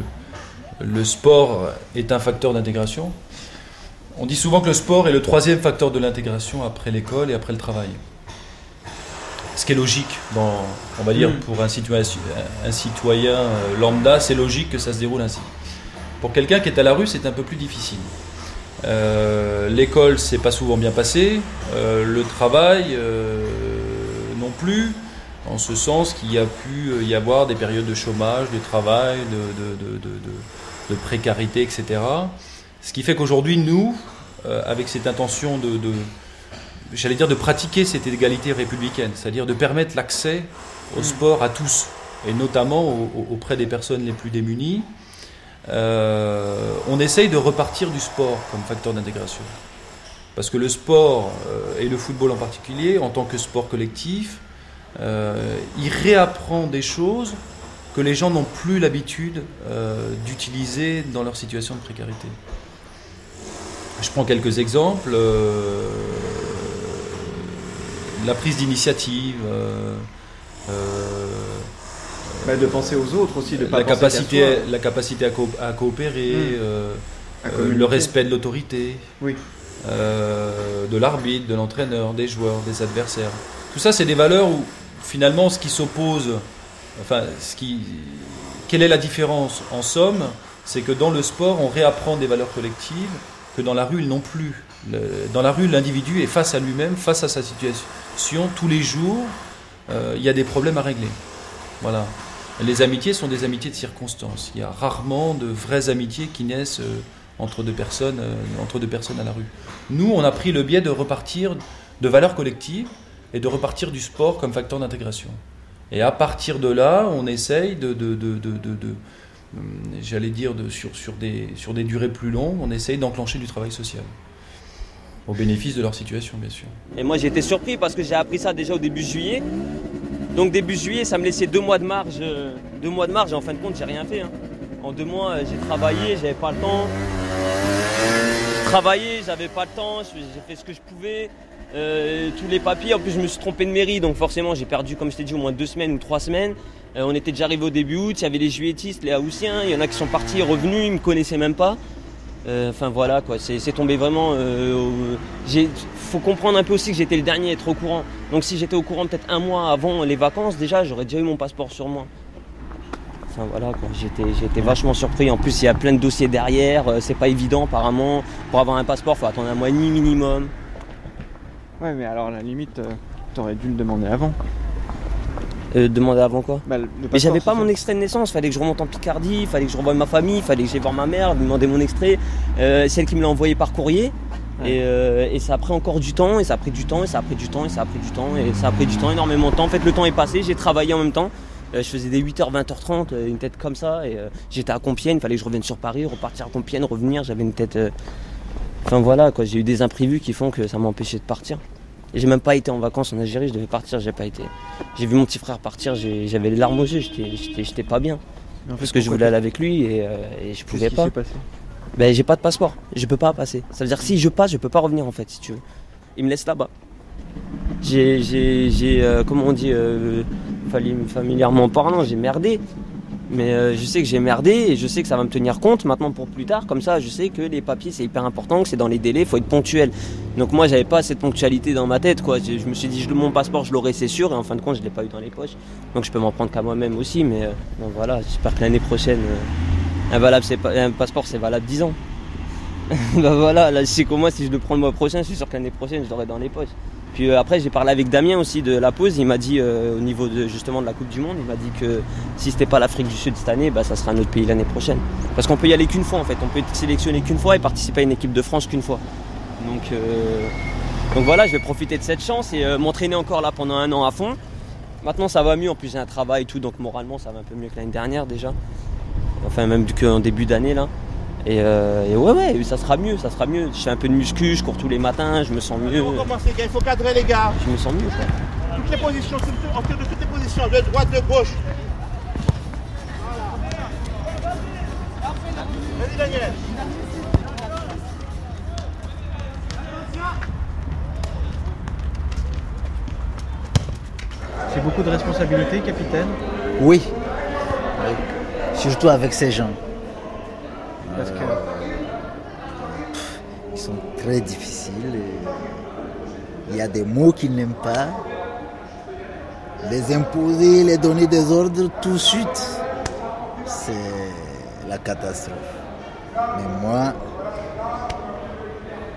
le sport est un facteur d'intégration, on dit souvent que le sport est le troisième facteur de l'intégration après l'école et après le travail. Ce qui est logique, dans, on va dire, mm. pour un citoyen, un citoyen lambda, c'est logique que ça se déroule ainsi. Pour quelqu'un qui est à la rue, c'est un peu plus difficile. Euh, l'école, c'est pas souvent bien passé. Euh, le travail, non plus. En ce sens qu'il y a pu y avoir des périodes de chômage, de travail, de précarité, etc. Ce qui fait qu'aujourd'hui, nous, euh, avec cette intention de, j'allais dire, de pratiquer cette égalité républicaine, c'est-à-dire de permettre l'accès au mm. sport à tous, et notamment auprès des personnes les plus démunies, euh, on essaye de repartir du sport comme facteur d'intégration. Parce que le sport, euh, et le football en particulier, en tant que sport collectif, il réapprend des choses que les gens n'ont plus l'habitude d'utiliser dans leur situation de précarité. Je prends quelques exemples. Euh, la prise d'initiative. Euh, euh, bah, de penser aux autres aussi, de pas la capacité, la capacité à, coopérer, hmm. le respect de l'autorité, oui. de l'arbitre, de l'entraîneur, des joueurs, des adversaires. Tout ça, c'est des valeurs où finalement ce qui s'oppose, enfin, ce qui, quelle est la différence en somme, c'est que dans le sport, on réapprend des valeurs collectives que dans la rue, non plus. dans la rue, l'individu est face à lui-même, face à sa situation. Tous les jours, euh, il y a des problèmes à régler. Voilà. Les amitiés sont des amitiés de circonstance. Il y a rarement de vraies amitiés qui naissent euh, entre, deux personnes, euh, entre deux personnes à la rue. Nous, on a pris le biais de repartir de valeurs collectives et de repartir du sport comme facteur d'intégration. Et à partir de là, on essaye de, de j'allais dire, sur, des, sur des durées plus longues, on essaye d'enclencher du travail social. Au bénéfice de leur situation, bien sûr. Et moi, j'ai été surpris parce que j'ai appris ça déjà au début juillet. Donc début juillet, ça me laissait deux mois de marge. Deux mois de marge et en fin de compte, j'ai rien fait. hein. En deux mois, j'ai travaillé, j'avais pas le temps. Travaillé, j'avais pas le temps, j'ai fait ce que je pouvais. Euh, tous les papiers, en plus je me suis trompé de mairie, donc forcément j'ai perdu, comme je t'ai dit, au moins deux semaines ou trois semaines. Euh, on était déjà arrivé au début août, il y avait les juilletistes, les haussiens, il y en a qui sont partis, revenus, ils me connaissaient même pas. Euh, Enfin voilà quoi, c'est tombé vraiment. Faut comprendre un peu aussi que j'étais le dernier à être au courant. Donc si j'étais au courant peut-être un mois avant les vacances, déjà j'aurais déjà eu mon passeport sur moi. Enfin voilà quoi, j'étais vachement surpris. En plus il y a plein de dossiers derrière, euh, c'est pas évident apparemment. Pour avoir un passeport, faut attendre un mois et demi minimum. Ouais, mais alors, à la limite, euh, t'aurais dû le demander avant. Euh, demander avant quoi? Bah, Mais j'avais pas mon extrait de naissance, fallait que je remonte en Picardie, fallait que je revoie ma famille, fallait que j'aille voir ma mère, demander mon extrait. Euh, celle qui me l'a envoyé par courrier. Et, euh, et ça a pris encore du temps, et ça a pris du temps, et ça a pris du temps, et ça a pris du temps, et ça a pris du temps, énormément de temps. En fait, le temps est passé, j'ai travaillé en même temps. Euh, je faisais des 8h, 20h30, euh, une tête comme ça, et euh, j'étais à Compiègne, fallait que je revienne sur Paris, repartir à Compiègne, revenir, j'avais une tête. Enfin voilà, quoi, j'ai eu des imprévus qui font que ça m'a empêché de partir. Et j'ai même pas été en vacances en Algérie, je devais partir, j'ai pas été. J'ai vu mon petit frère partir, j'avais les larmes aux yeux, j'étais- pas bien. Mais en fait, Parce que je voulais aller avec lui et, euh, et je pouvais qui pas. s'est passé? Ben j'ai pas de passeport, je peux pas passer. Ça veut dire que si je passe, je peux pas revenir en fait, si tu veux. Il me laisse là-bas. J'ai, j'ai, j'ai, euh, comment on dit, euh, familièrement parlant, j'ai merdé. Mais euh, je sais que j'ai merdé et je sais que ça va me tenir compte maintenant pour plus tard. Comme ça, je sais que les papiers c'est hyper important, que c'est dans les délais, faut être ponctuel. Donc moi, j'avais pas cette ponctualité dans ma tête, quoi. Je, me suis dit, je, mon passeport, je l'aurai, c'est sûr. Et en fin de compte, je l'ai pas eu dans les poches. Donc je peux m'en prendre qu'à moi-même aussi. Mais voilà, j'espère que l'année prochaine, un, c'est passeport, c'est valable 10 ans. bah voilà, là, sais qu'au moins, si je le prends le mois prochain, je suis sûr que l'année prochaine, je l'aurai dans les poches. Puis euh, après, j'ai parlé avec Damien aussi de la pause. Il m'a dit, euh, au niveau de, justement de la Coupe du Monde, il m'a dit que si c'était pas l'Afrique du Sud cette année, bah, ça sera un autre pays l'année prochaine. Parce qu'on peut y aller qu'une fois en fait. On peut être sélectionné qu'une fois et participer à une équipe de France qu'une fois. Donc, euh, donc voilà, je vais profiter de cette chance et m'entraîner encore là pendant un an à fond. Maintenant, ça va mieux. En plus, j'ai un travail et tout, donc moralement, ça va un peu mieux que l'année dernière déjà. Enfin, même qu'en début d'année là. Et, euh, et ouais, ouais, ça sera mieux, ça sera mieux. Je fais un peu de muscu, je cours tous les matins, je me sens mieux. On il faut cadrer les gars. Je me sens mieux quoi. Toutes les positions, en tir de toutes les positions, de droite, de gauche. Vas-y Daniel. C'est beaucoup de responsabilités, capitaine? Oui. Surtout avec ces gens. Parce que Ils sont très difficiles. et Il y a des mots qu'ils n'aiment pas. Les imposer, les donner des ordres tout de suite, c'est la catastrophe. Mais moi,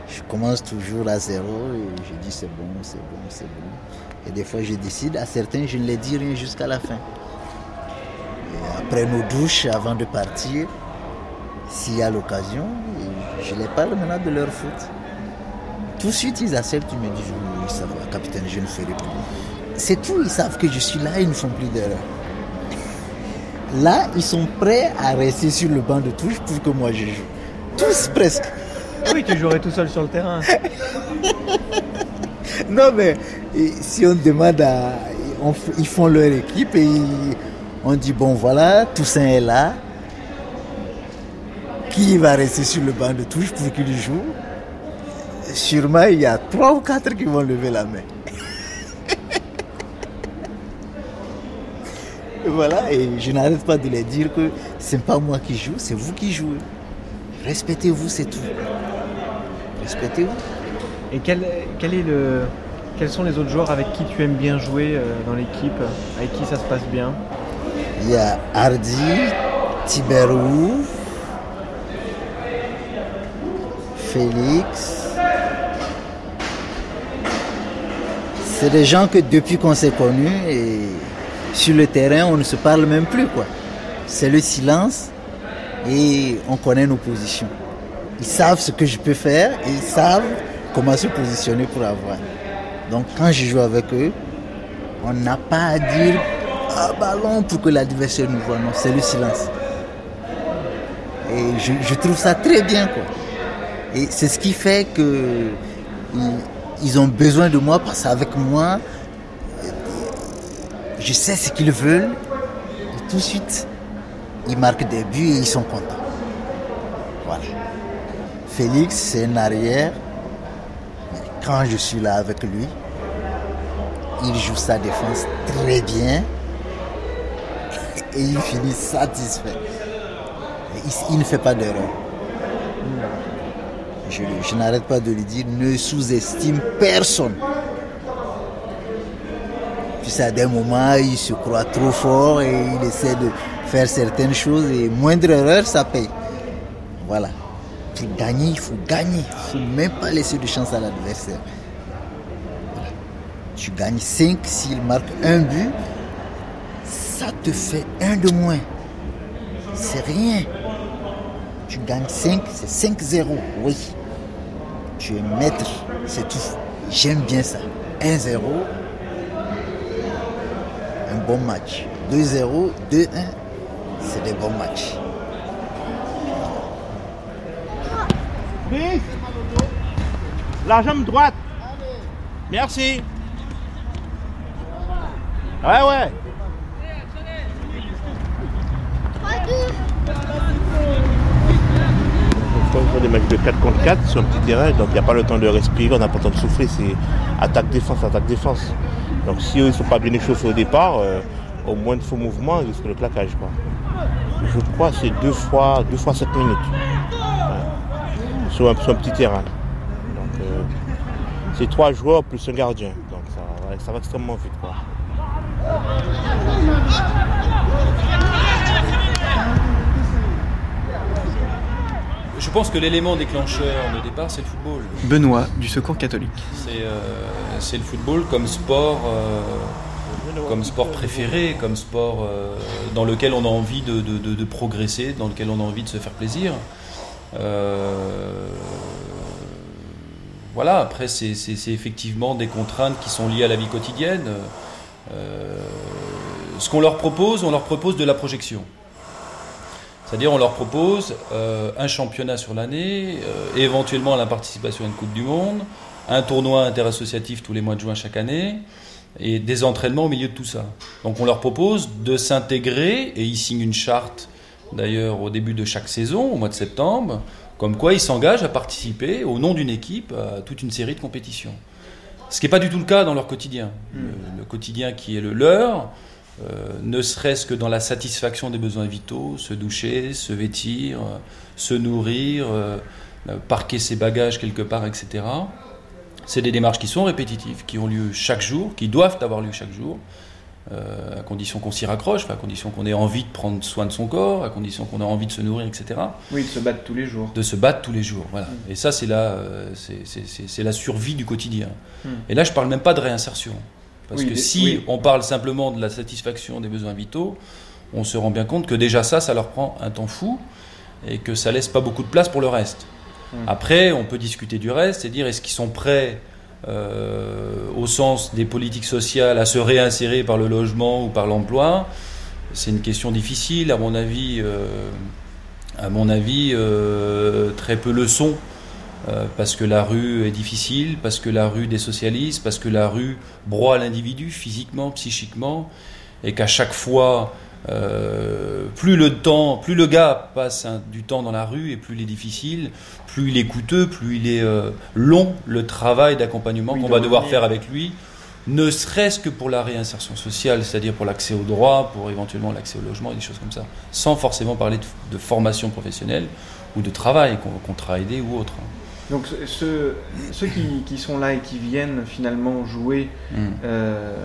je commence toujours à zéro et je dis c'est bon, c'est bon, c'est bon. Et des fois je décide, à certains je ne les dis rien jusqu'à la fin. Après nos douches, avant de partir, s'il y a l'occasion, je les parle maintenant de leur faute. Tout de suite ils acceptent, ils me disent oui, ça va, capitaine, je ne ferai plus. C'est tout, ils savent que je suis là, ils ne font plus d'erreur. Là, ils sont prêts à rester sur le banc de touche pour que moi je joue. Tous presque. Oui, tu jouerais tout seul sur le terrain. Non, mais si on demande à. on ils font leur équipe et ils- on dit bon, voilà, Toussaint est là. Qui va rester sur le banc de touche pour qu'il joue? Sûrement, il y a trois ou quatre qui vont lever la main. Voilà, et je n'arrête pas de les dire que c'est pas moi qui joue, c'est vous qui jouez. Respectez-vous, c'est tout. Respectez-vous. Et quels sont les autres joueurs avec qui tu aimes bien jouer euh, dans l'équipe Avec qui ça se passe bien? Il y a Hardy, Tiberou, Félix. C'est des gens que depuis qu'on s'est connus sur le terrain, on ne se parle même plus quoi. C'est le silence et on connaît nos positions. Ils savent ce que je peux faire et ils savent comment se positionner pour avoir. Donc quand je joue avec eux, on n'a pas à dire un ballon pour que l'adversaire nous voit. Non, c'est le silence. Et je, trouve ça très bien. Quoi. Et c'est ce qui fait que ils, ils ont besoin de moi parce qu'avec moi, je sais ce qu'ils veulent. Et tout de suite, ils marquent des buts et ils sont contents. Voilà. Félix, c'est un arrière. Mais quand je suis là avec lui, il joue sa défense très bien et il finit satisfait. Il, ne fait pas d'erreur. Je, je n'arrête pas de lui dire ne sous-estime personne. Tu sais, à des moments, il se croit trop fort et il essaie de faire certaines choses et moindre erreur, ça paye. Voilà. Pour gagner, il faut gagner. Il ne faut même pas laisser de chance à l'adversaire. Tu gagnes 5, s'il marque un but, ça te fait un de moins. C'est rien. Tu gagnes 5, c'est 5-0, oui. Tu es maître, c'est tout. J'aime bien ça. 1-0, un bon match. 2-0, 2-1, c'est des bons matchs. La jambe droite. Merci. Ouais, ouais. Des matchs de 4 contre 4 sur un petit terrain, donc il n'y a pas le temps de respirer, on n'a pas le temps de souffler, c'est attaque-défense, attaque-défense. Donc si eux ne sont pas bien échauffés au départ, euh, au moins de faux mouvements, ils risquent le claquage. Quoi. Je crois que c'est deux fois, deux fois 7 minutes. Sur, un, petit terrain. Donc euh, c'est trois joueurs plus un gardien. Donc ça, ça va extrêmement vite. Quoi. Je pense que l'élément déclencheur de départ, c'est le football. Benoît, du Secours catholique. C'est euh, le football comme sport, euh, comme sport préféré, comme sport euh, dans lequel on a envie de, de- de- de progresser, dans lequel on a envie de se faire plaisir. Voilà, après, c'est effectivement des contraintes qui sont liées à la vie quotidienne. Ce qu'on leur propose, on leur propose de la projection. C'est-à-dire on leur propose euh, un championnat sur l'année, euh, éventuellement la participation à une Coupe du Monde, un tournoi interassociatif tous les mois de juin chaque année, et des entraînements au milieu de tout ça. Donc on leur propose de s'intégrer, et ils signent une charte d'ailleurs au début de chaque saison, au mois de septembre, comme quoi ils s'engagent à participer au nom d'une équipe à toute une série de compétitions. Ce qui n'est pas du tout le cas dans leur quotidien. Le, le quotidien qui est le leur, euh, ne serait-ce que dans la satisfaction des besoins vitaux, se doucher, se vêtir, euh, se nourrir, euh, parquer ses bagages quelque part, etc. C'est des démarches qui sont répétitives, qui ont lieu chaque jour, qui doivent avoir lieu chaque jour, à condition qu'on s'y raccroche, à condition qu'on ait envie de prendre soin de son corps, à condition qu'on ait envie de se nourrir, etc. Oui, de se battre tous les jours. De se battre tous les jours, voilà. Et ça, c'est la, c'est- la survie du quotidien. Hmm. Et là, je parle même pas de réinsertion. Parce Oui, que si oui. on parle simplement de la satisfaction des besoins vitaux, on se rend bien compte que déjà ça, ça leur prend un temps fou et que ça laisse pas beaucoup de place pour le reste. Hmm. Après, on peut discuter du reste et dire est-ce qu'ils sont prêts, euh, au sens des politiques sociales, à se réinsérer par le logement ou par l'emploi? C'est une question difficile, à mon avis. euh, à mon avis, euh, très peu le sont. Euh, parce que la rue est difficile, parce que la rue désocialise, parce que la rue broie l'individu physiquement, psychiquement, et qu'à chaque fois, euh, plus le temps, plus le gars passe hein, du temps dans la rue, et plus il est difficile, plus il est coûteux, plus il est euh, long le travail d'accompagnement Oui, qu'on va devoir faire avec lui, ne serait-ce que pour la réinsertion sociale, c'est-à-dire pour l'accès au droit, pour éventuellement l'accès au logement et des choses comme ça, sans forcément parler de, de formation professionnelle ou de travail, con- contrat aidé ou autre. Donc ce- ceux, ceux qui, qui sont là et qui viennent finalement jouer Mm. euh,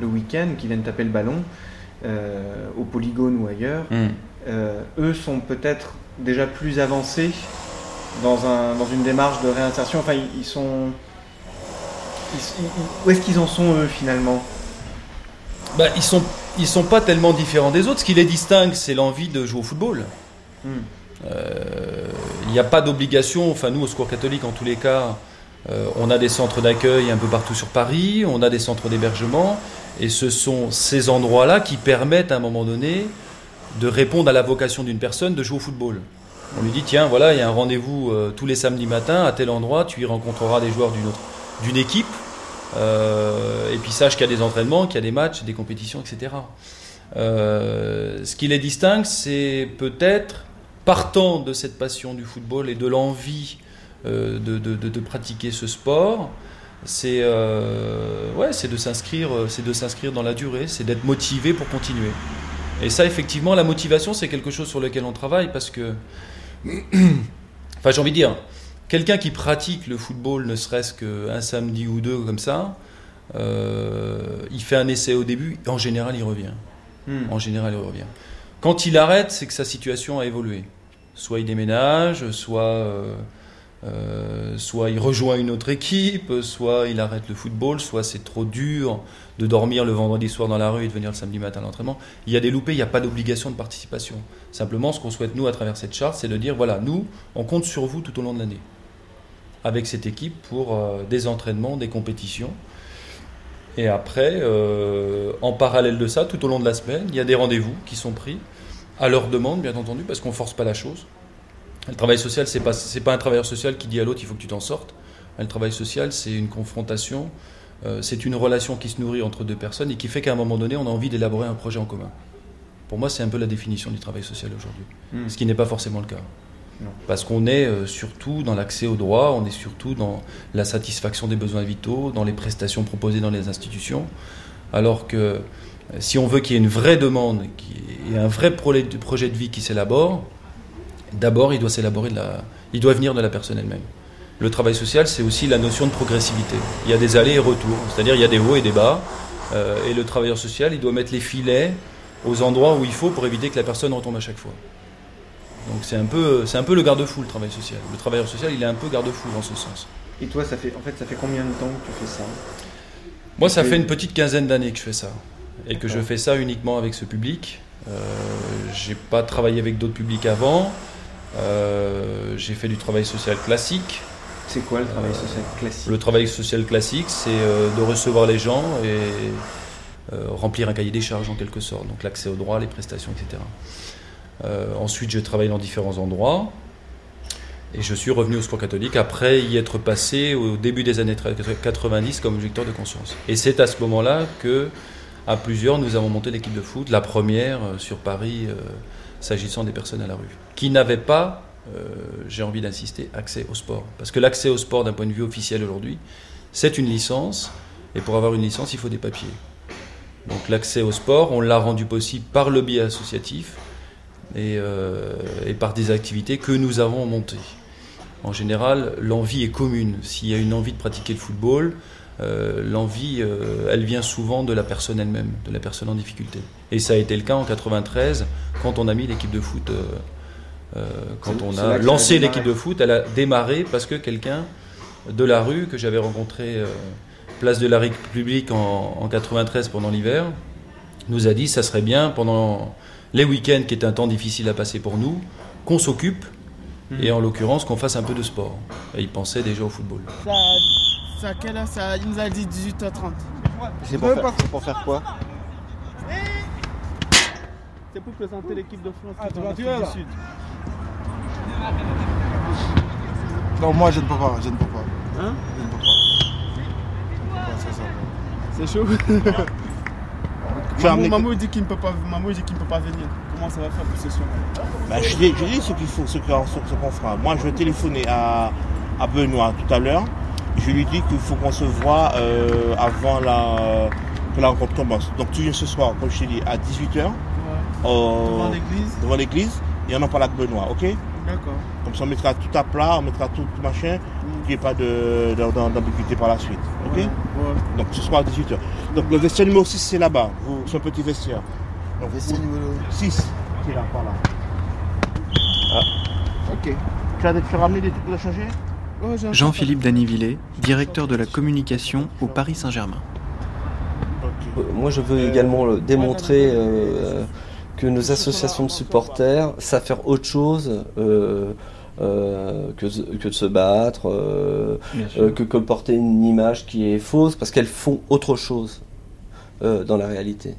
le week-end, qui viennent taper le ballon euh, au polygone ou ailleurs, Mm. euh, eux sont peut-être déjà plus avancés dans, un, dans une démarche de réinsertion. Enfin, ils, ils sont... ils- ils- où est-ce qu'ils en sont eux finalement? Bah, ils sont ils sont pas tellement différents des autres. Ce qui les distingue, c'est l'envie de jouer au football. Hmm. Euh, Il n'y a pas d'obligation. Enfin, nous, au Secours catholique, en tous les cas, Euh, on a des centres d'accueil un peu partout sur Paris, on a des centres d'hébergement, et ce sont ces endroits-là qui permettent à un moment donné de répondre à la vocation d'une personne de jouer au football. On lui dit tiens voilà il y a un rendez-vous euh, tous les samedis matins à tel endroit, tu y rencontreras des joueurs d'une équipe et puis sache qu'il y a des entraînements, qu'il y a des matchs, des compétitions, etc. Ce qui les distingue, c'est peut-être partant de cette passion du football et de l'envie de, de, pratiquer ce sport, c'est ouais, c'est de s'inscrire, c'est de s'inscrire dans la durée, c'est d'être motivé pour continuer. Et ça, effectivement, la motivation, c'est quelque chose sur lequel on travaille parce que enfin, j'ai envie de dire, quelqu'un qui pratique le football, ne serait-ce qu'un samedi ou deux comme ça, euh, il fait un essai au début, en général, il revient. Hmm. En général, il revient. Quand il arrête, c'est que sa situation a évolué. Soit il déménage, soit, euh, euh, soit il rejoint une autre équipe, soit il arrête le football, soit c'est trop dur de dormir le vendredi soir dans la rue et de venir le samedi matin à l'entraînement. Il y a des loupés, il n'y a pas d'obligation de participation. Simplement, ce qu'on souhaite, nous, à travers cette charte, c'est de dire, voilà, nous, on compte sur vous tout au long de l'année, avec cette équipe pour euh, des entraînements, des compétitions. Et après, en parallèle de ça, tout au long de la semaine, il y a des rendez-vous qui sont pris, à leur demande, bien entendu, parce qu'on ne force pas la chose. Le travail social, ce n'est pas, pas un travailleur social qui dit à l'autre, il faut que tu t'en sortes. Le travail social, c'est une confrontation, euh, c'est une relation qui se nourrit entre deux personnes et qui fait qu'à un moment donné, on a envie d'élaborer un projet en commun. Pour moi, c'est un peu la définition du travail social aujourd'hui, hmm. ce qui n'est pas forcément le cas. Parce qu'on est euh, surtout dans l'accès aux droits, on est surtout dans la satisfaction des besoins vitaux, dans les prestations proposées dans les institutions, alors que si on veut qu'il y ait une vraie demande et un vrai projet de vie qui s'élabore, d'abord il doit s'élaborer, il doit venir de la personne elle-même. Le travail social, c'est aussi la notion de progressivité. Il y a des allers et retours, c'est-à-dire il y a des hauts et des bas. Euh, et le travailleur social, il doit mettre les filets aux endroits où il faut pour éviter que la personne retombe à chaque fois. Donc c'est un peu, c'est un peu le garde-fou le travail social. Le travailleur social, il est un peu garde-fou dans ce sens. Et toi, ça fait, en fait, ça fait combien de temps que tu fais ça? Moi, ça fait une petite quinzaine d'années que je fais ça, et que je fais ça uniquement avec ce public. Euh, j'ai pas travaillé avec d'autres publics avant. Euh, j'ai fait du travail social classique, c'est quoi le travail social classique Le travail social classique, c'est euh, de recevoir les gens et euh, remplir un cahier des charges en quelque sorte, donc l'accès aux droits, les prestations, etc. Euh, ensuite, j'ai travaillé dans différents endroits et je suis revenu au sport catholique après y être passé au début des années 90 comme objecteur de conscience. Et c'est à ce moment-là que, à plusieurs, nous avons monté l'équipe de foot, la première sur Paris, s'agissant des personnes à la rue, qui n'avaient pas euh, j'ai envie d'insister, accès au sport. Parce que l'accès au sport d'un point de vue officiel aujourd'hui, c'est une licence, et pour avoir une licence, il faut des papiers. Donc l'accès au sport, on l'a rendu possible par le biais associatif euh, et, par des activités que nous avons montées. En général, l'envie est commune. S'il y a une envie de pratiquer le football, euh, l'envie, elle vient souvent de la personne elle-même, de la personne en difficulté. Et ça a été le cas en 93, quand on a mis l'équipe de foot euh, quand on a lancé l'équipe de foot, elle a démarré parce que quelqu'un de la rue que j'avais rencontré euh, place de la République en, en 93 pendant l'hiver nous a dit ça serait bien pendant les week-ends qui étaient un temps difficile à passer pour nous qu'on s'occupe hmm. et en l'occurrence qu'on fasse un peu de sport. Et il pensait déjà au football. Ça, quelle heure ça, Il nous a dit 18h30. C'est pour, faire, pour faire quoi? C'est pour présenter l'équipe de France ah, du Sud. Non, moi je ne peux pas, je ne peux pas. Hein? Je ne peux pas. c'est. C'est chaud. Maman, maman dit qu'il ne peut pas, maman dit qu'il ne peut pas venir. Comment ça va faire pour ce soir? Bah, Je dis, ce qu'il faut, ce qu'on fera. Moi, je vais téléphoner à, à Benoît tout à l'heure. Je lui dis qu'il faut qu'on se voit euh, avant la, que la rencontre commence. Donc tu viens ce soir, comme je t'ai dit, à 18h. Ouais. devant l'église. Devant l'église. Et on en parle avec Benoît, ok? D'accord. Comme ça, on mettra tout à plat, on mettra tout, machin, qu'il n'y ait pas d'ambiguïté par la suite. Ok? Donc ce soir à 18h. Donc le vestiaire numéro 6, c'est là-bas, c'est un petit vestiaire. Donc, vestiaire numéro 6, qui est là, par là. Ah. Ok. Tu as, tu ramené des trucs à changer Jean-Philippe Danivillé, directeur de la communication au Paris Saint-Germain. Moi, je veux également démontrer euh, que nos associations de supporters savent faire autre chose euh, euh, que, que, de se battre, euh, euh, que, que porter une image qui est fausse, parce qu'elles font autre chose dans la réalité.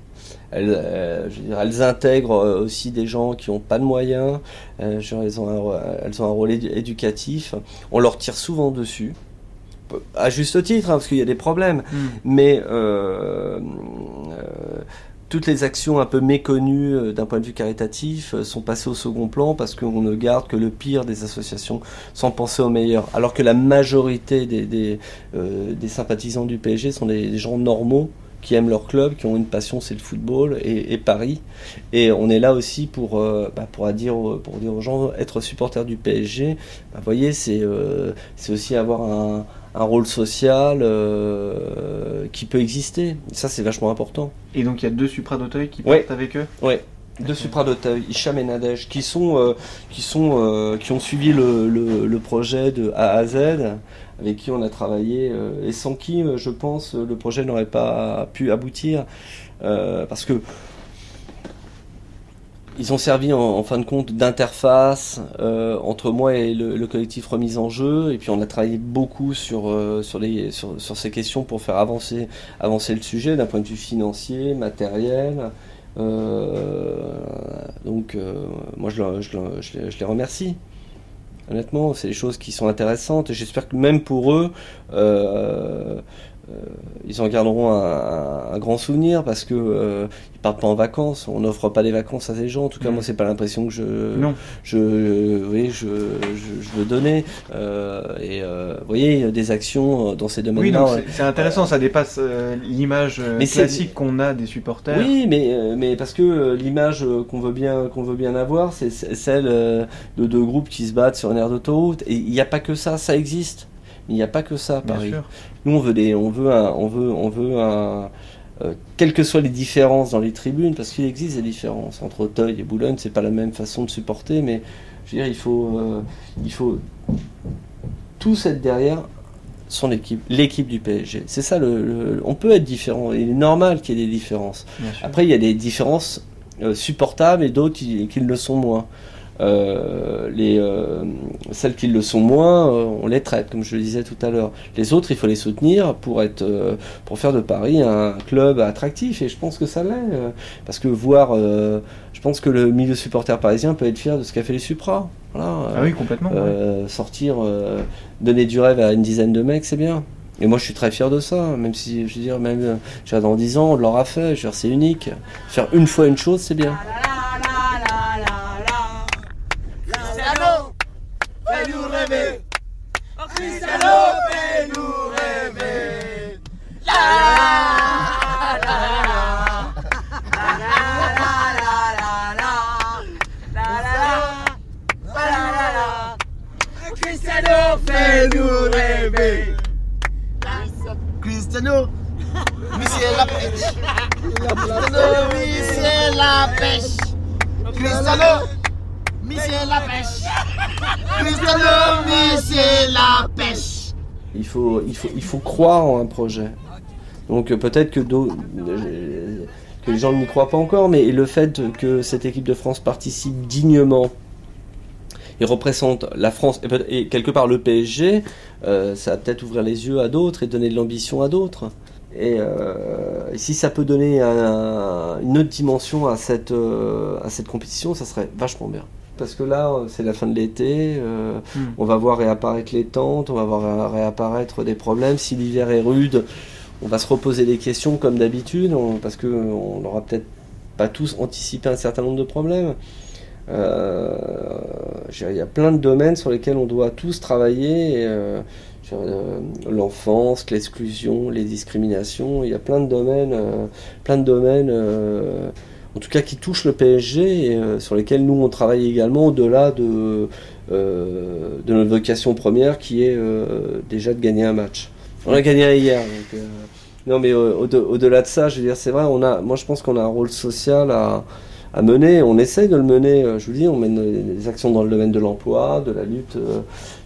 Elles, je veux dire, elles intègrent aussi des gens qui n'ont pas de moyens, genre, elles, ont un, elles ont un rôle éducatif, on leur tire souvent dessus à juste titre, hein, parce qu'il y a des problèmes, mm. mais euh, toutes les actions un peu méconnues euh, d'un point de vue caritatif euh, sont passées au second plan parce qu'on ne garde que le pire des associations sans penser au meilleur. Alors que la majorité des, des, euh, sympathisants du PSG sont des, gens normaux qui aiment leur club, qui ont une passion, c'est le football et, Paris. Et on est là aussi pour, bah, pour, dire, pour dire aux gens, être supporter du PSG, bah, vous voyez, c'est aussi avoir un, un rôle social euh, qui peut exister. Ça, c'est vachement important. Et donc, il y a deux supras d'Auteuil qui partent avec eux? Oui, deux supras d'Auteuil, Hicham et Nadège, qui, sont, euh, qui, sont, euh, qui ont suivi le, le, projet de A à Z, avec qui on a travaillé, et sans qui, je pense, le projet n'aurait pas pu aboutir. parce que ils ont servi en, fin de compte d'interface euh, entre moi et le, collectif Remise en Jeu. Et puis on a travaillé beaucoup sur, euh, sur, ces questions pour faire avancer, avancer le sujet d'un point de vue financier, matériel. Euh, donc moi je, je, les remercie. Honnêtement, c'est des choses qui sont intéressantes. J'espère que même pour eux, euh, ils en garderont un, grand souvenir parce que euh, ils partent pas en vacances. On n'offre pas des vacances à ces gens. En tout cas, moi, mm. c'est pas l'impression que je, je, oui, je, je, veux donner. Euh, et vous voyez, des actions dans ces domaines-là. Oui, c'est intéressant. ça dépasse l'image classique qu'on a des supporters. Oui, mais mais parce que l'image qu'on veut bien qu'on veut bien avoir, c'est celle de deux groupes qui se battent sur une aire d'autoroute. Et il n'y a pas que ça. Ça existe. Il n'y a pas que ça à Paris. Nous, on veut des, on veut un, on veut, on veut un, euh, quelles que soient les différences dans les tribunes, parce qu'il existe des différences entre Auteuil et Boulogne, c'est pas la même façon de supporter, mais je veux dire, il faut, euh, il faut tous être derrière son équipe, l'équipe du PSG. C'est ça, le, on peut être différent, il est normal qu'il y ait des différences. Après, il y a des différences euh, supportables et d'autres qui, qui le sont moins. Euh, les, euh, celles qui le sont moins, euh, on les traite, comme je le disais tout à l'heure. Les autres, il faut les soutenir pour, être, pour faire de Paris un club attractif, et je pense que ça l'est. parce que voir, je pense que le milieu supporter parisien peut être fier de ce qu'a fait les Supra. ah oui, complètement. Sortir, donner du rêve à une dizaine de mecs, c'est bien. Et moi, je suis très fier de ça, même si, je veux dire, même dans 10 ans, on l'aura fait. Je veux dire, c'est unique. Faire une fois une chose, c'est bien. Nous Il faut, il, faut, il faut croire en un projet. Donc euh, peut-être que, euh, que les gens n'y croient pas encore, mais le fait que cette équipe de France participe dignement il représente la France et, quelque part le PSG, euh, ça va peut-être ouvrir les yeux à d'autres et donner de l'ambition à d'autres. Et, si ça peut donner une autre dimension à cette, à cette compétition, ça serait vachement bien. Parce que là, c'est la fin de l'été, hmm. on va voir réapparaître les tentes, on va voir réapparaître des problèmes. Si l'hiver est rude, on va se reposer des questions comme d'habitude, parce qu'on n'aura peut-être pas tous anticipé un certain nombre de problèmes. Euh, il y a plein de domaines sur lesquels on doit tous travailler. Euh, euh, l'enfance, l'exclusion, les discriminations, il y a plein de domaines, plein de domaines en tout cas qui touchent le PSG et sur lesquels nous on travaille également au-delà de, de notre vocation première qui est déjà de gagner un match. On a gagné hier. non mais au-delà de ça, je veux dire, c'est vrai, on a, moi je pense qu'on a un rôle social à, à mener. On essaye de le mener. Euh, je vous dis, on mène des actions dans le domaine de l'emploi, de la lutte, euh,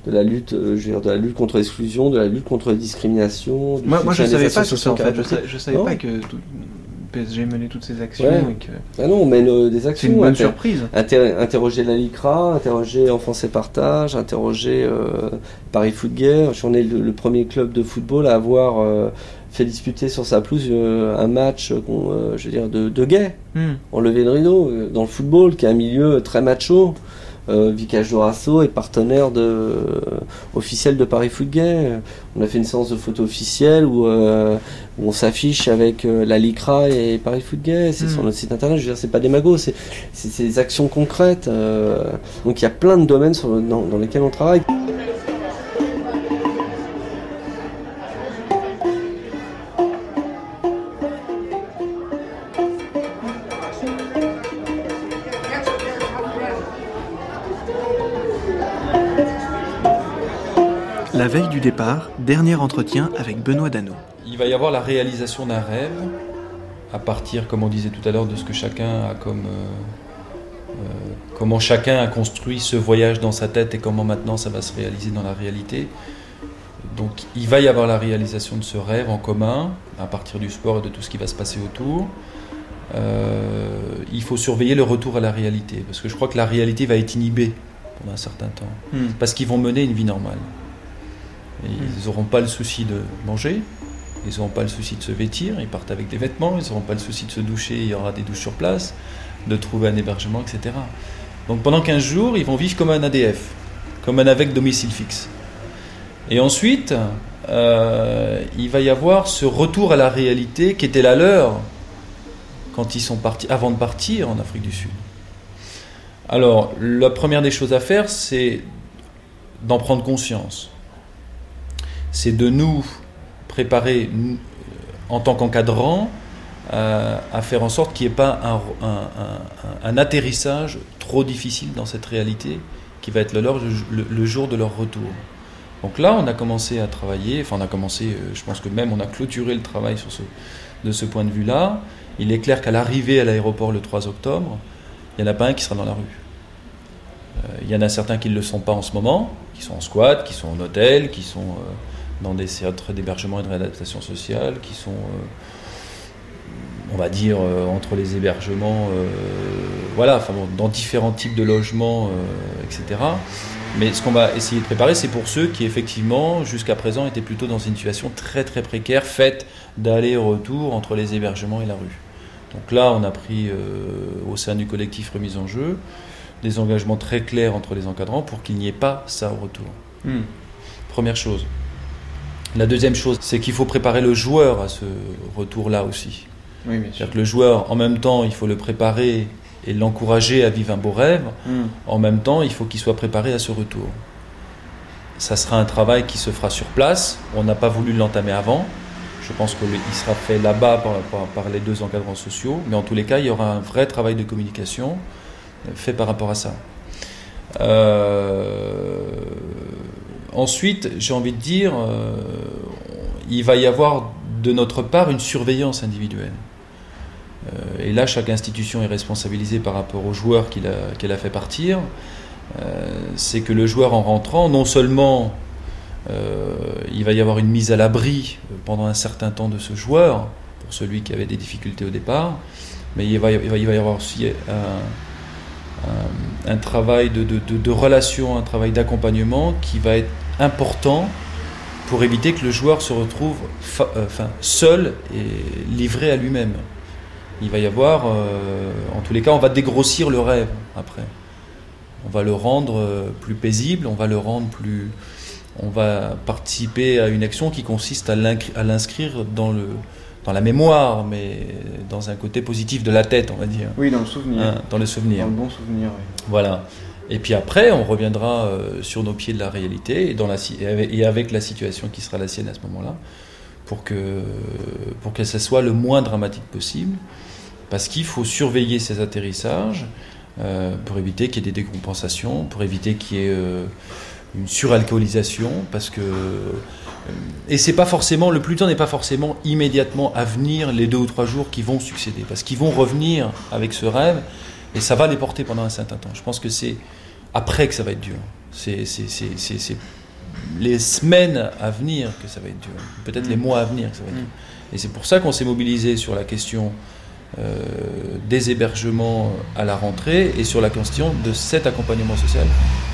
de la lutte, euh, je veux dire, de la lutte contre l'exclusion, de la lutte contre la discrimination. Moi, moi je savais pas tout ça. En fait. Je, savais, savais pas que PSG menait toutes ces actions. Ouais. et que- Ah non, on mène euh, des actions. C'est une bonne Inter- surprise. inter- interroger la LICRA, interroger Enfance et Partage, interroger euh, Paris Foot Guerre. On est le, le premier club de football à avoir euh, fait disputer sur sa pelouse un match je veux dire, de, de gay. Hmm. On levait le rideau dans le football, qui est un milieu très macho. Euh, Vicage Dorasso est partenaire de, euh, officiel de Paris Foot Gay. On a fait une séance de photo officielle où, euh, où on s'affiche avec euh, la LICRA et Paris Foot Gay. C'est Mm. sur notre site internet. Je veux dire, c'est pas des magos, c'est c'est- c'est des actions concrètes. euh. donc il y a plein de domaines sur le- dans, dans lesquels on travaille. Départ, dernier entretien avec Benoît Dano. Il va y avoir la réalisation d'un rêve, à partir, comme on disait tout à l'heure, de ce que chacun a comme. euh, euh, comment chacun a construit ce voyage dans sa tête et comment maintenant ça va se réaliser dans la réalité. Donc il va y avoir la réalisation de ce rêve en commun, à partir du sport et de tout ce qui va se passer autour. Euh, il faut surveiller le retour à la réalité, parce que je crois que la réalité va être inhibée pendant un certain temps, Hmm. parce qu'ils vont mener une vie normale. Ils n'auront pas le souci de manger, ils n'auront pas le souci de se vêtir, ils partent avec des vêtements, ils n'auront pas le souci de se doucher, il y aura des douches sur place, de trouver un hébergement, etc. Donc pendant 15 jours, ils vont vivre comme un ADF, comme un avec domicile fixe. Et ensuite, euh, il va y avoir ce retour à la réalité qui était la leur quand ils sont partis, avant de partir en Afrique du Sud. Alors, la première des choses à faire, c'est d'en prendre conscience. C'est de nous préparer en tant qu'encadrants euh, à faire en sorte qu'il n'y ait pas un, atterrissage trop difficile dans cette réalité qui va être le jour de leur retour. Donc là, on a commencé à travailler, enfin on a commencé, euh, je pense que même on a clôturé le travail sur ce, de ce point de vue-là. Il est clair qu'à l'arrivée à l'aéroport le 3 octobre, il n'y en a pas un qui sera dans la rue. Euh, Il y en a certains qui ne le sont pas en ce moment, qui sont en squat, qui sont en hôtel, qui sont dans des centres d'hébergement et de réadaptation sociale, qui sont, euh, on va dire, euh, entre les hébergements, euh, voilà, enfin bon, dans différents types de logements, etc. Mais ce qu'on va essayer de préparer, c'est pour ceux qui, effectivement, jusqu'à présent, étaient plutôt dans une situation très très précaire, faite d'aller-retour entre les hébergements et la rue. Donc là, on a pris, au sein du collectif Remise en Jeu, des engagements très clairs entre les encadrants pour qu'il n'y ait pas ça au retour. Hmm. Première chose. La deuxième chose, c'est qu'il faut préparer le joueur à ce retour-là aussi. Oui. C'est-à-dire que le joueur, en même temps, il faut le préparer et l'encourager à vivre un beau rêve. Hmm. En même temps, il faut qu'il soit préparé à ce retour. Ça sera un travail qui se fera sur place. On n'a pas voulu l'entamer avant. Je pense qu'il sera fait là-bas par, par- par les deux encadrants sociaux. Mais en tous les cas, il y aura un vrai travail de communication fait par rapport à ça. Euh, Ensuite, j'ai envie de dire, euh, il va y avoir de notre part une surveillance individuelle. Euh, et là, chaque institution est responsabilisée par rapport au joueur qu'elle a, fait partir. Euh, c'est que le joueur en rentrant, non seulement il va y avoir une mise à l'abri pendant un certain temps de ce joueur, pour celui qui avait des difficultés au départ, mais il va y, avoir aussi un, travail de relation, un travail d'accompagnement qui va être important pour éviter que le joueur se retrouve fa- euh, enfin, seul et livré à lui-même. Il va y avoir, euh, en tous les cas, on va dégrossir le rêve après. On va le rendre euh, plus paisible, on va le rendre plus. On va participer à une action qui consiste à l'inscrire dans, le, dans la mémoire, mais dans un côté positif de la tête, on va dire. Oui, dans le souvenir. Hein, dans le souvenir. Dans le bon souvenir, oui. Voilà. Et puis après, on reviendra euh, sur nos pieds de la réalité et, avec- la situation qui sera la sienne à ce moment-là, pour que, pour que ça soit le moins dramatique possible. Parce qu'il faut surveiller ces atterrissages euh, pour éviter qu'il y ait des décompensations, pour éviter qu'il y ait euh, une suralcoolisation, parce que et c'est pas forcément le plus temps n'est pas forcément immédiatement à venir les deux ou trois jours qui vont succéder, parce qu'ils vont revenir avec ce rêve et ça va les porter pendant un certain temps. Je pense que c'est après que ça va être dur. C'est les semaines à venir que ça va être dur, peut-être les mois à venir que ça va être dur. Et c'est pour ça qu'on s'est mobilisé sur la question euh, des hébergements à la rentrée et sur la question de cet accompagnement social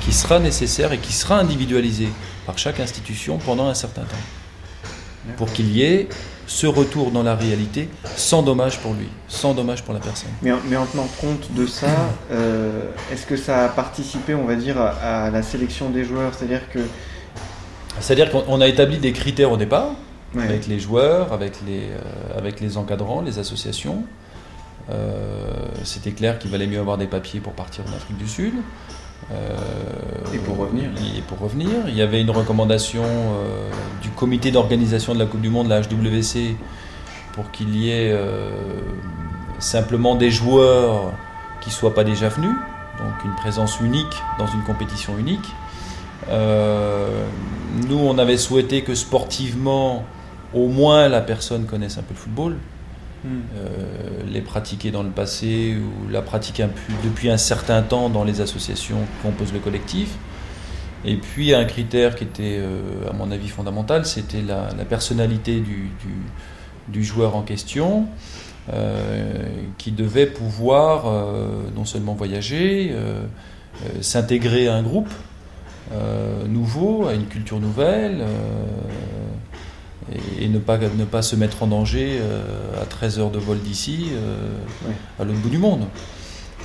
qui sera nécessaire et qui sera individualisé par chaque institution pendant un certain temps. Pour qu'il y ait ce retour dans la réalité sans dommage pour lui, sans dommage pour la personne. Mais, en- mais en tenant compte de ça, euh, est-ce que ça a participé, on va dire, à, à la sélection des joueurs? C'est-à-dire que C'est-à-dire qu'on on a établi des critères au départ, Ouais. avec les joueurs, avec les, euh, avec les encadrants, les associations. Euh, C'était clair qu'il valait mieux avoir des papiers pour partir en Afrique du Sud. Euh, Et pour revenir. Et pour revenir. Il y avait une recommandation euh, du comité d'organisation de la Coupe du Monde, la HWC, pour qu'il y ait euh, simplement des joueurs qui ne soient pas déjà venus, donc une présence unique dans une compétition unique. Euh, nous, on avait souhaité que sportivement, au moins la personne connaisse un peu le football, Hmm. euh, les pratiquer dans le passé ou la pratiquer depuis un certain temps dans les associations qui composent le collectif. Et puis un critère qui était, euh, à mon avis, fondamental, c'était la, personnalité du, joueur en question, euh, qui devait pouvoir non seulement voyager, s'intégrer à un groupe nouveau, à une culture nouvelle, et, et ne, pas, ne pas se mettre en danger euh, à 13 heures de vol d'ici, euh, à l'autre bout du monde.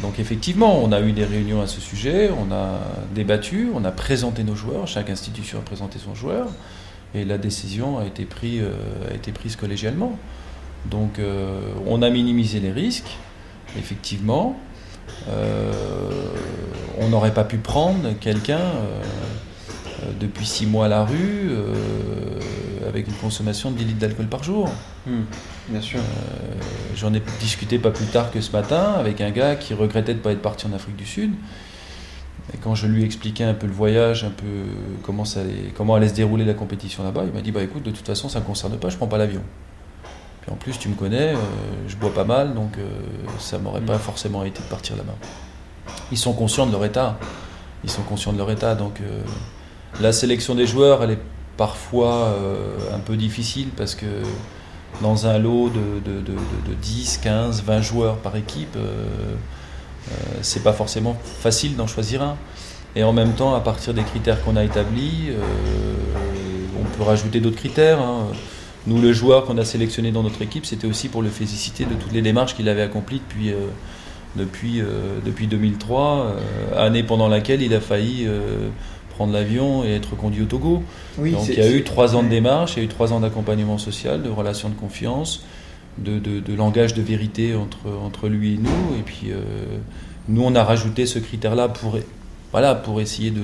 Donc effectivement, on a eu des réunions à ce sujet, on a débattu, on a présenté nos joueurs, chaque institution a présenté son joueur, et la décision a été, prise, euh, a été prise collégialement. Donc euh, on a minimisé les risques, effectivement. Euh, on n'aurait pas pu prendre quelqu'un euh, depuis six mois à la rue avec une consommation de 10 litres d'alcool par jour. Hmm, bien sûr. Euh, J'en ai discuté pas plus tard que ce matin avec un gars qui regrettait de ne pas être parti en Afrique du Sud. Et quand je lui expliquais un peu le voyage, un peu comment, ça allait, comment allait se dérouler la compétition là-bas, il m'a dit bah écoute, de toute façon ça ne me concerne pas, je prends pas l'avion. Puis en plus, tu me connais, euh, je bois pas mal, donc euh, ça m'aurait pas forcément été de partir là-bas. Ils sont conscients de leur état. Ils sont conscients de leur état. Donc euh, la sélection des joueurs, elle est parfois euh, un peu difficile parce que dans un lot de, de- de- de- de 10, 15, 20 joueurs par équipe, euh, euh, c'est pas forcément facile d'en choisir un. Et en même temps, à partir des critères qu'on a établis, on peut rajouter d'autres critères. hein. Nous, le joueur qu'on a sélectionné dans notre équipe, c'était aussi pour le féliciter de toutes les démarches qu'il avait accomplies depuis, depuis, depuis 2003, euh, année pendant laquelle il a failli prendre l'avion et être conduit au Togo. Oui, Donc il y a eu trois ans de démarche, il y a eu trois ans d'accompagnement social, de relations de confiance, de, de- de langage de vérité entre, entre lui et nous. Et puis euh, nous, on a rajouté ce critère-là pour, voilà, pour essayer de,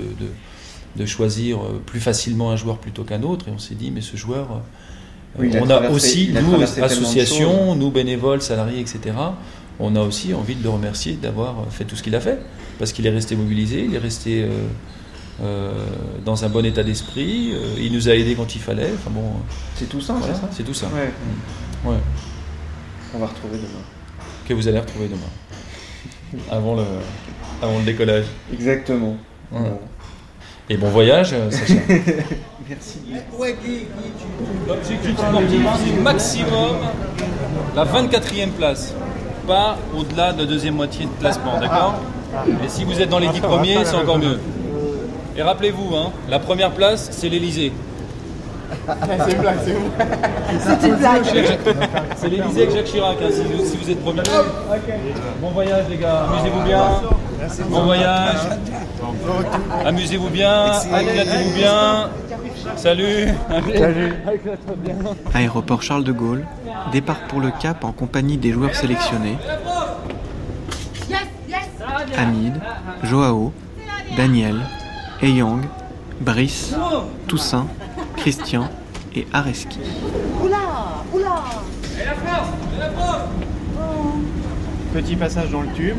de- choisir euh, plus facilement un joueur plutôt qu'un autre. Et on s'est dit, mais ce joueur, euh, Oui, on a traversé- aussi, nous, associations, nous, bénévoles, salariés, etc., on a aussi envie de le remercier d'avoir fait tout ce qu'il a fait. Parce qu'il est resté mobilisé, il est resté euh, euh, dans un bon état d'esprit, euh, il nous a aidés quand il fallait. Enfin bon, C'est tout ça, voilà, c'est ça C'est tout ça. Ouais. Ouais. On va retrouver demain. Que vous allez retrouver demain. Avant le, avant le décollage. Exactement. Ouais. Bon. Et bon voyage, euh, Sacha. Merci. L'objectif sportif, c'est maximum la 24e place, pas au-delà de la deuxième moitié de classement, d'accord Et si vous êtes dans les 10 premiers, c'est encore mieux. Et rappelez-vous, hein, la première place, c'est l'Elysée. C'est une blague, c'est une blague. C'est une blague. C'est l'Elysée avec Jacques Chirac, hein, si, vous, si vous êtes premier. Bon voyage les gars, amusez-vous bien. Bon voyage. Amusez-vous bien, éclatez-vous bien. Salut. Salut. Aéroport Charles de Gaulle, départ pour le Cap en compagnie des joueurs sélectionnés Hamid, Joao, Daniel, Eyang, Brice, Toussaint, Christian et Areski. Oula Oula Petit passage dans le tube.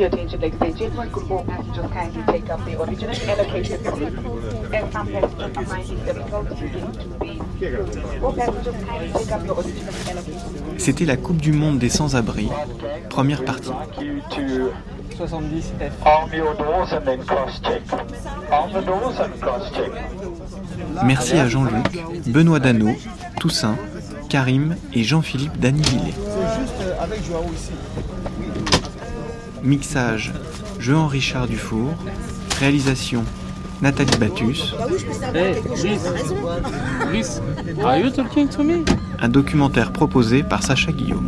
Your attention, ladies and gentlemen. Could all passengers kindly take up the original allocated seats as some passengers are kindly stepping closer to get to the All passengers kindly take up your original allocated C'était la Coupe du Monde des sans-abri, première partie. like you to 70 F. Arm your doors and then cross-check. Arm the doors and cross-check. Merci à Jean-Luc, Benoît Dano, Toussaint, Karim et Jean-Philippe Danivillé. C'est juste avec Joao ici. Mixage, Jean-Richard Dufour. Réalisation, Nathalie Battus. Hey, Brice, Brice, are you talking to me? Un documentaire proposé par Sacha Guillaume.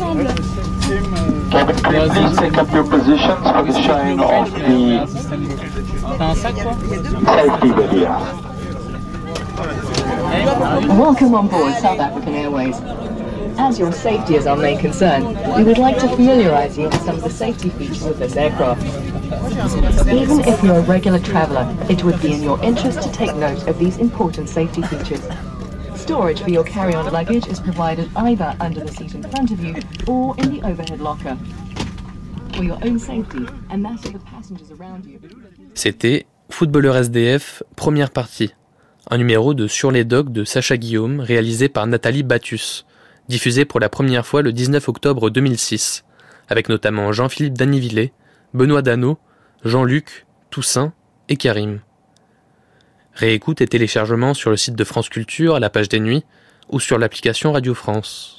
Right, ladies and gentlemen, a hearty welcome on board Quantity Hennessy. Your captain, Captain Brenner, and the flying time approximately 10 and 3 quarter hours. Cabin please take up your positions for the showing of the safety video. Welcome on board South African Airways. As your safety is our main concern, we would like to familiarise you with some of the safety features of this aircraft. Even if you're a regular traveller, it would be in your interest to take note of these important safety features. Storage for your carry-on luggage is provided either under the seat in front of you or in the overhead locker. For your own safety and that of the passengers around you. C'était Footballeur SDF, première partie. Un numéro de Sur les docks de Sacha Guillaume, réalisé par Nathalie Battus, diffusé pour la première fois le 19 octobre 2006, avec notamment Jean-Philippe Danivillé, Benoît Dano, Jean-Luc, Toussaint et Karim. Réécoute et téléchargement sur le site de France Culture à la page des nuits ou sur l'application Radio France.